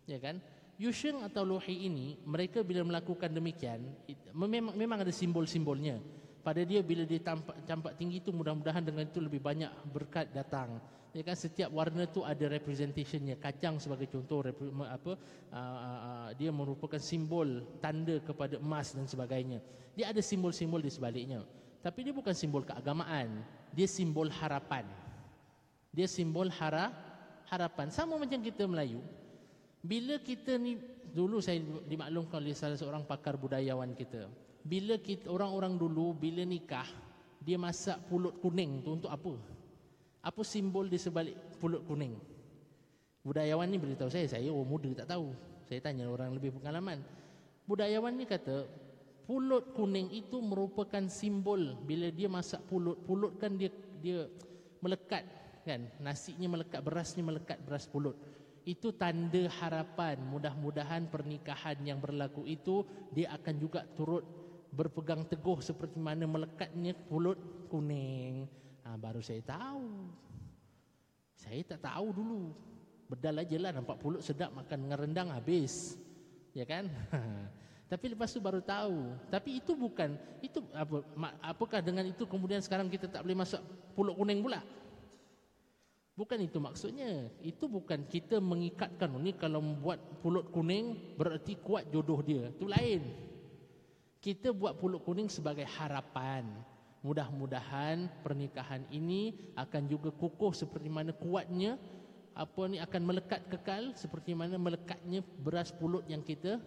Ya kan? Yusheng atau lohe ini mereka bila melakukan demikian memang memang ada simbol-simbolnya. Pada dia bila dia campak tinggi tu mudah-mudahan dengan itu lebih banyak berkat datang ya kan setiap warna tu ada representationnya. Kacang sebagai contoh apa dia merupakan simbol tanda kepada emas dan sebagainya. Dia ada simbol-simbol di sebaliknya. Tapi dia bukan simbol keagamaan. Dia simbol harapan. Dia simbol hara harapan. Sama macam kita Melayu. Bila kita ni dulu saya dimaklumkan oleh salah seorang pakar budayawan kita. Bila kita orang-orang dulu bila nikah dia masak pulut kuning tu untuk apa? Apa simbol di sebalik pulut kuning? Budayawan ni beritahu saya, saya orang muda tak tahu. Saya tanya orang lebih pengalaman. Budayawan ni kata pulut kuning itu merupakan simbol bila dia masak pulut, pulut kan dia dia melekat kan? Nasinya melekat, berasnya melekat beras pulut. Itu tanda harapan mudah-mudahan pernikahan yang berlaku itu dia akan juga turut berpegang teguh seperti mana melekatnya pulut kuning. Ha, baru saya tahu. Saya tak tahu dulu. Bedal aja lah nampak pulut sedap makan dengan rendang habis. Ya kan? Tapi lepas tu baru tahu. Tapi itu bukan itu apa apakah dengan itu kemudian sekarang kita tak boleh masak pulut kuning pula? Bukan itu maksudnya. Itu bukan kita mengikatkan ini kalau membuat pulut kuning berarti kuat jodoh dia. Itu lain. Kita buat pulut kuning sebagai harapan. Mudah-mudahan pernikahan ini akan juga kukuh seperti mana kuatnya apa ni akan melekat kekal seperti mana melekatnya beras pulut yang kita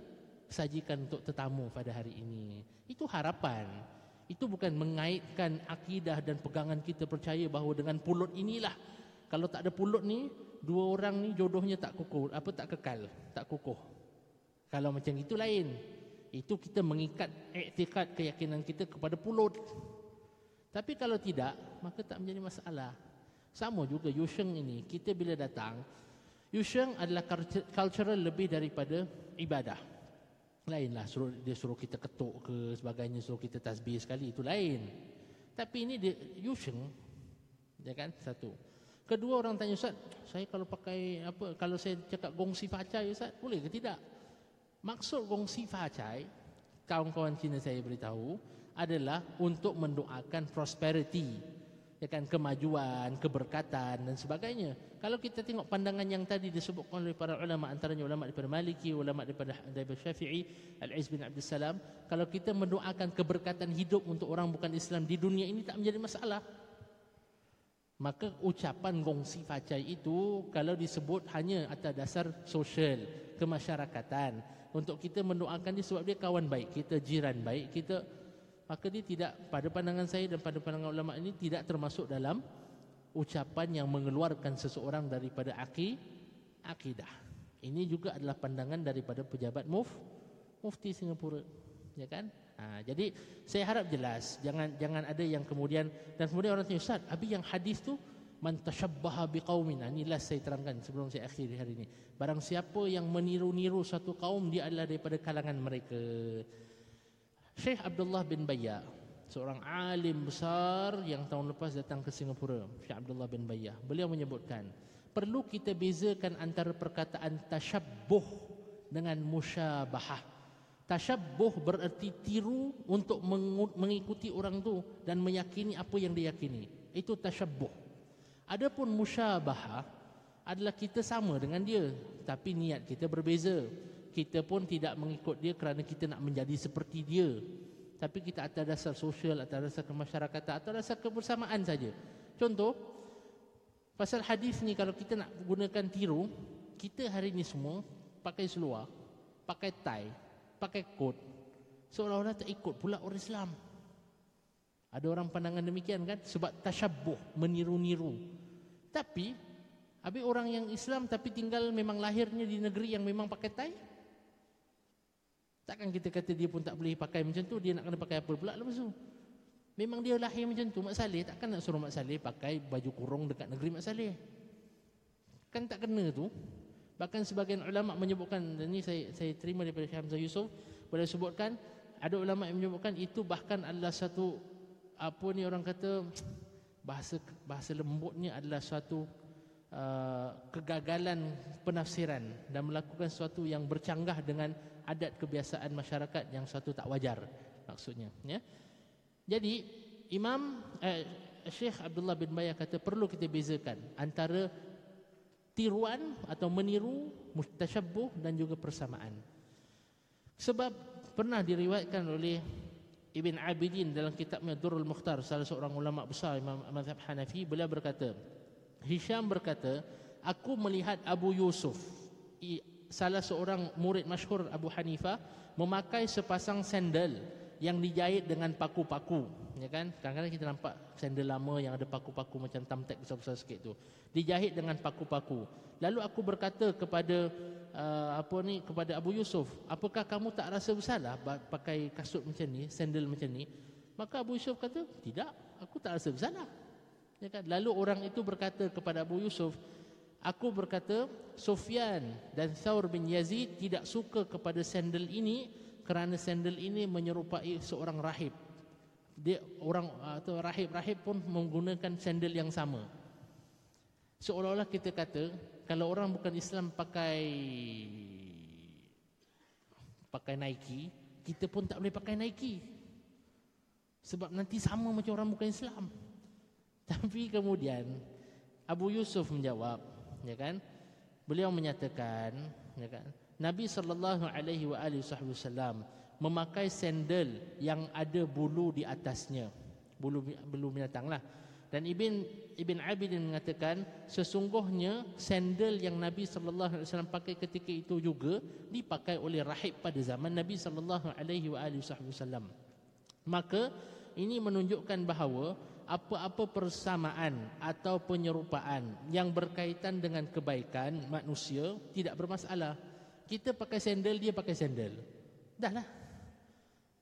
sajikan untuk tetamu pada hari ini. Itu harapan. Itu bukan mengaitkan akidah dan pegangan kita percaya bahawa dengan pulut inilah kalau tak ada pulut ni dua orang ni jodohnya tak kukuh apa tak kekal, tak kukuh. Kalau macam itu lain itu kita mengikat iktikad keyakinan kita kepada pulut. Tapi kalau tidak, maka tak menjadi masalah. Sama juga Yusheng ini, kita bila datang, Yusheng adalah cultural lebih daripada ibadah. Lainlah suruh dia suruh kita ketuk ke sebagainya, suruh kita tasbih sekali itu lain. Tapi ini dia Yusheng, ya kan? Satu. Kedua orang tanya Ustaz, saya kalau pakai apa kalau saya cakap gongsi facai Ustaz, boleh ke tidak? Maksud gongsi facai Kawan-kawan Cina saya beritahu Adalah untuk mendoakan prosperity ya kan, Kemajuan, keberkatan dan sebagainya. Kalau kita tengok pandangan yang tadi disebutkan oleh para ulama Antaranya ulama daripada Maliki, ulama daripada, daripada Syafi'i Al-Iz bin Abdul Salam Kalau kita mendoakan keberkatan hidup untuk orang bukan Islam di dunia ini Tak menjadi masalah. Maka ucapan gongsi facai itu Kalau disebut hanya atas dasar sosial Kemasyarakatan. Untuk kita mendoakan dia sebab dia kawan baik kita jiran baik kita maka dia tidak pada pandangan saya dan pada pandangan ulama ini tidak termasuk dalam ucapan yang mengeluarkan seseorang daripada aki, akidah. Ini juga adalah pandangan daripada pejabat muf mufti Singapura ya kan? Ha, jadi saya harap jelas jangan jangan ada yang kemudian dan kemudian orang tanya ustaz habis yang hadis tu man tashabbaha biqaumin? Ini last saya terangkan sebelum saya akhiri hari ini. Barang siapa yang meniru-niru satu kaum dia adalah daripada kalangan mereka Syekh Abdullah bin Bayya seorang alim besar yang tahun lepas datang ke Singapura, Syekh Abdullah bin Bayyah. Beliau menyebutkan, perlu kita bezakan antara perkataan tasyabbuh dengan musyabahah. Tasyabbuh bererti tiru untuk mengikuti orang tu dan meyakini apa yang dia yakini. Itu tasyabbuh. Adapun musyabahah adalah kita sama dengan dia tapi niat kita berbeza. Kita pun tidak mengikut dia kerana kita nak menjadi seperti dia tapi kita atas dasar sosial, atas dasar kemasyarakatan, atas dasar kebersamaan saja. Contoh, pasal hadis ni kalau kita nak gunakan tiru, kita hari ini semua pakai seluar, pakai tie, pakai coat, seolah-olah tak ikut pula orang Islam. Ada orang pandangan demikian kan? Sebab tasyabuh, meniru-niru. Tapi, habis orang yang Islam tapi tinggal memang lahirnya di negeri yang memang pakai tie, Takkan kita kata dia pun tak boleh pakai macam tu, dia nak kena pakai apa pula lepas tu. Memang dia lahir macam tu, Mak Saleh takkan nak suruh Mak Saleh pakai baju kurung dekat negeri Mak Saleh. Kan tak kena tu. Bahkan sebagian ulama menyebutkan dan ini saya saya terima daripada Syekh Hamzah Yusof boleh sebutkan ada ulama yang menyebutkan itu bahkan adalah satu apa ni orang kata bahasa bahasa lembutnya adalah suatu uh, kegagalan penafsiran dan melakukan sesuatu yang bercanggah dengan adat kebiasaan masyarakat yang suatu tak wajar maksudnya ya. Jadi imam eh, Syekh Abdullah bin Bayah kata perlu kita bezakan antara tiruan atau meniru mustasyabbuh dan juga persamaan. Sebab pernah diriwayatkan oleh Ibn Abidin dalam kitabnya Durrul Mukhtar salah seorang ulama besar Imam Mazhab Hanafi beliau berkata Hisham berkata aku melihat Abu Yusuf salah seorang murid masyhur Abu Hanifah memakai sepasang sandal yang dijahit dengan paku-paku. Ya kan? Kadang-kadang kita nampak sandal lama yang ada paku-paku macam thumbtack besar-besar sikit tu. Dijahit dengan paku-paku. Lalu aku berkata kepada uh, apa ni kepada Abu Yusuf apakah kamu tak rasa bersalah pakai kasut macam ni sandal macam ni? Maka Abu Yusuf kata tidak aku tak rasa bersalah ya kan lalu orang itu berkata kepada Abu Yusuf Aku berkata Sufyan dan Thawr bin Yazid tidak suka kepada sandal ini kerana sandal ini menyerupai seorang rahib. Dia orang atau rahib-rahib pun menggunakan sandal yang sama. Seolah-olah kita kata kalau orang bukan Islam pakai pakai Nike, kita pun tak boleh pakai Nike. Sebab nanti sama macam orang bukan Islam. Tapi kemudian Abu Yusuf menjawab, ya kan? Beliau menyatakan ya kan? Nabi sallallahu alaihi wasallam memakai sandal yang ada bulu di atasnya. Bulu bulu binatanglah dan Ibn Ibn Abidin mengatakan sesungguhnya sandal yang Nabi sallallahu alaihi wasallam pakai ketika itu juga dipakai oleh rahib pada zaman Nabi sallallahu alaihi wasallam. Maka ini menunjukkan bahawa apa-apa persamaan atau penyerupaan yang berkaitan dengan kebaikan manusia tidak bermasalah. Kita pakai sandal, dia pakai sandal. Dahlah.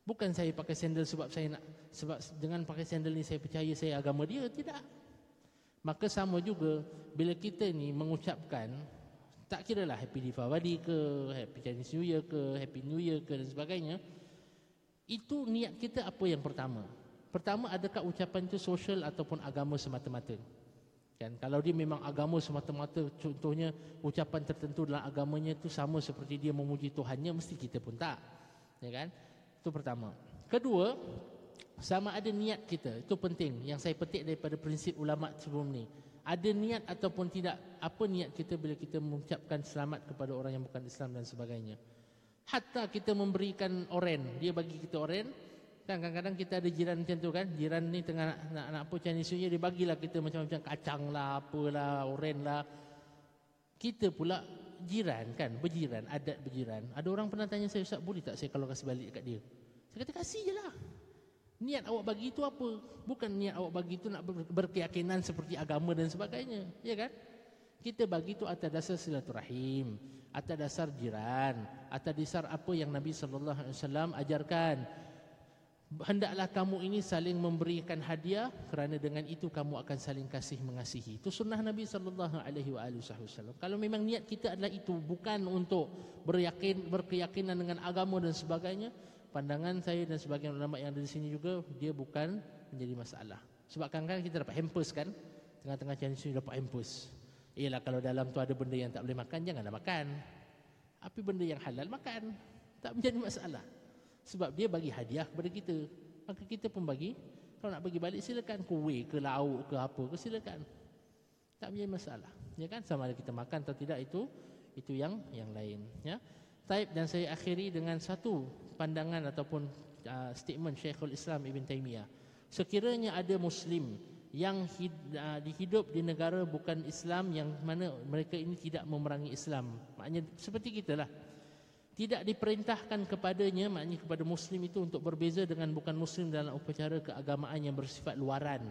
Bukan saya pakai sandal sebab saya nak sebab dengan pakai sandal ni saya percaya saya agama dia, tidak. Maka sama juga bila kita ni mengucapkan tak kira lah happy Deepavali ke, happy Chinese New Year ke, happy New Year ke dan sebagainya. Itu niat kita apa yang pertama? Pertama, adakah ucapan itu sosial ataupun agama semata-mata? Kan? Kalau dia memang agama semata-mata, contohnya ucapan tertentu dalam agamanya itu sama seperti dia memuji Tuhannya, mesti kita pun tak. Ya kan? Itu pertama. Kedua, sama ada niat kita. Itu penting. Yang saya petik daripada prinsip ulama sebelum ni. Ada niat ataupun tidak. Apa niat kita bila kita mengucapkan selamat kepada orang yang bukan Islam dan sebagainya. Hatta kita memberikan oren. Dia bagi kita oren. Kan kadang-kadang kita ada jiran macam tu kan. Jiran ni tengah nak, nak, nak apa Chinese New Year. Dia bagilah kita macam-macam kacang lah, apalah, oren lah. Kita pula jiran kan, berjiran, adat berjiran. Ada orang pernah tanya saya, Ustaz boleh tak saya kalau kasih balik dekat dia? Saya kata kasih je lah. Niat awak bagi itu apa? Bukan niat awak bagi itu nak berkeyakinan seperti agama dan sebagainya. Ya kan? Kita bagi itu atas dasar silaturahim, atas dasar jiran, atas dasar apa yang Nabi SAW ajarkan hendaklah kamu ini saling memberikan hadiah kerana dengan itu kamu akan saling kasih mengasihi. Itu sunnah Nabi sallallahu alaihi wasallam. Kalau memang niat kita adalah itu bukan untuk beryakin berkeyakinan dengan agama dan sebagainya, pandangan saya dan sebagian ulama yang ada di sini juga dia bukan menjadi masalah. Sebab kadang-kadang kita dapat hampers kan, tengah-tengah Chinese New dapat hampers. Ialah kalau dalam tu ada benda yang tak boleh makan, janganlah makan. Tapi benda yang halal makan. Tak menjadi masalah. Sebab dia bagi hadiah kepada kita. Maka kita pun bagi. Kalau nak bagi balik silakan. Kuih ke lauk ke apa ke silakan. Tak menjadi masalah. Ya kan? Sama ada kita makan atau tidak itu itu yang yang lain. Ya. Taib dan saya akhiri dengan satu pandangan ataupun uh, statement Syekhul Islam Ibn Taymiyah. Sekiranya ada Muslim yang hid, uh, dihidup di negara bukan Islam yang mana mereka ini tidak memerangi Islam. Maknanya seperti kita lah. Tidak diperintahkan kepadanya, maknanya kepada Muslim itu untuk berbeza dengan bukan Muslim dalam upacara keagamaan yang bersifat luaran.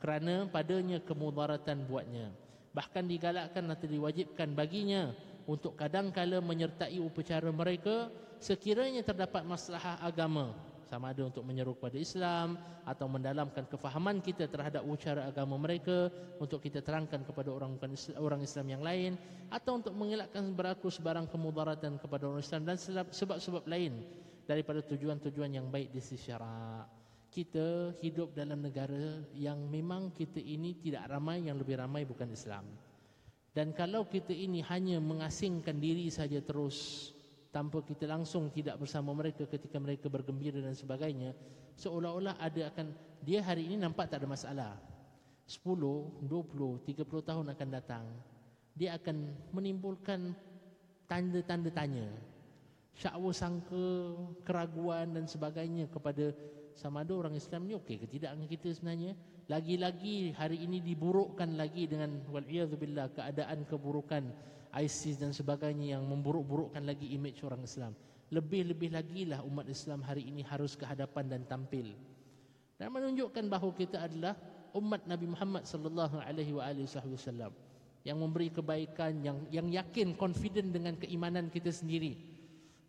Kerana padanya kemudaratan buatnya. Bahkan digalakkan atau diwajibkan baginya untuk kadang-kala menyertai upacara mereka sekiranya terdapat masalah agama sama ada untuk menyeru kepada Islam atau mendalamkan kefahaman kita terhadap ucara agama mereka untuk kita terangkan kepada orang bukan orang Islam yang lain atau untuk mengelakkan berlaku sebarang kemudaratan kepada orang Islam dan sebab-sebab lain daripada tujuan-tujuan yang baik di sisi syarak. Kita hidup dalam negara yang memang kita ini tidak ramai yang lebih ramai bukan Islam. Dan kalau kita ini hanya mengasingkan diri saja terus tanpa kita langsung tidak bersama mereka ketika mereka bergembira dan sebagainya seolah-olah ada akan dia hari ini nampak tak ada masalah. 10, 20, 30 tahun akan datang. Dia akan menimbulkan tanda-tanda tanya. Syakwa sangka keraguan dan sebagainya kepada sama ada orang Islam ni okey ke tidak dengan kita sebenarnya lagi-lagi hari ini diburukkan lagi dengan wal'iyadzubillah keadaan keburukan ISIS dan sebagainya yang memburuk-burukkan lagi image orang Islam. Lebih-lebih lagi lah umat Islam hari ini harus ke hadapan dan tampil. Dan menunjukkan bahawa kita adalah umat Nabi Muhammad sallallahu alaihi wasallam yang memberi kebaikan yang yang yakin confident dengan keimanan kita sendiri.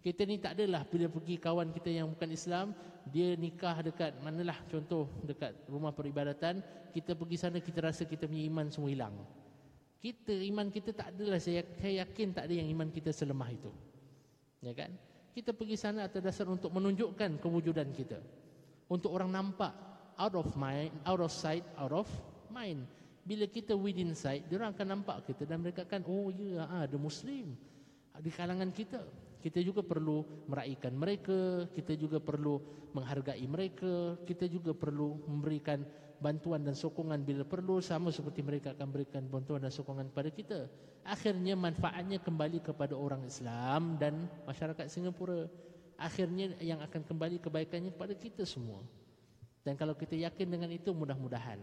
Kita ni tak adalah bila pergi kawan kita yang bukan Islam, dia nikah dekat manalah contoh dekat rumah peribadatan, kita pergi sana kita rasa kita punya iman semua hilang. Kita iman kita tak adalah saya, saya yakin tak ada yang iman kita selemah itu. Ya kan? Kita pergi sana atas dasar untuk menunjukkan kewujudan kita. Untuk orang nampak out of mind out of sight out of mind. Bila kita within sight dia orang akan nampak kita dan mereka akan oh ya ada muslim. Di kalangan kita kita juga perlu meraihkan mereka kita juga perlu menghargai mereka kita juga perlu memberikan bantuan dan sokongan bila perlu sama seperti mereka akan berikan bantuan dan sokongan kepada kita. Akhirnya manfaatnya kembali kepada orang Islam dan masyarakat Singapura. Akhirnya yang akan kembali kebaikannya kepada kita semua. Dan kalau kita yakin dengan itu mudah-mudahan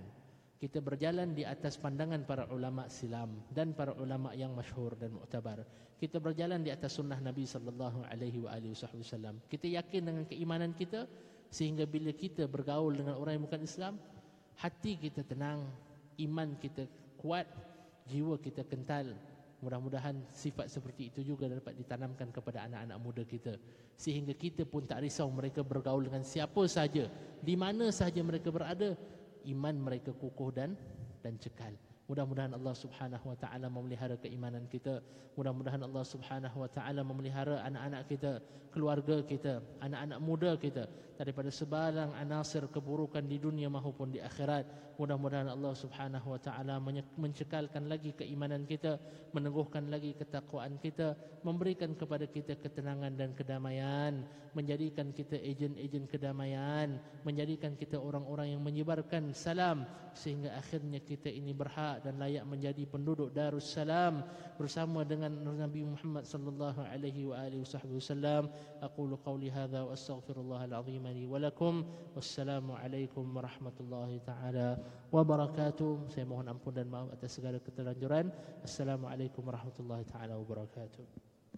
kita berjalan di atas pandangan para ulama silam dan para ulama yang masyhur dan muktabar. Kita berjalan di atas sunnah Nabi sallallahu alaihi wasallam. Kita yakin dengan keimanan kita sehingga bila kita bergaul dengan orang yang bukan Islam, hati kita tenang, iman kita kuat, jiwa kita kental. Mudah-mudahan sifat seperti itu juga dapat ditanamkan kepada anak-anak muda kita. Sehingga kita pun tak risau mereka bergaul dengan siapa saja, di mana saja mereka berada, iman mereka kukuh dan dan cekal. Mudah-mudahan Allah Subhanahu wa taala memelihara keimanan kita. Mudah-mudahan Allah Subhanahu wa taala memelihara anak-anak kita, keluarga kita, anak-anak muda kita daripada sebarang anasir keburukan di dunia maupun di akhirat. Mudah-mudahan Allah Subhanahu wa taala mencekalkan lagi keimanan kita, meneguhkan lagi ketakwaan kita, memberikan kepada kita ketenangan dan kedamaian, menjadikan kita ejen-ejen kedamaian, menjadikan kita orang-orang yang menyebarkan salam sehingga akhirnya kita ini berhak dan layak menjadi penduduk Darussalam bersama dengan Nabi Muhammad sallallahu alaihi wasallam. Qawli hadza wa astaghfirullahal azim li wa lakum. Wassalamu alaikum warahmatullahi taala wabarakatuh. Saya mohon ampun dan maaf atas segala keterlanjuran. Assalamualaikum warahmatullahi taala wabarakatuh.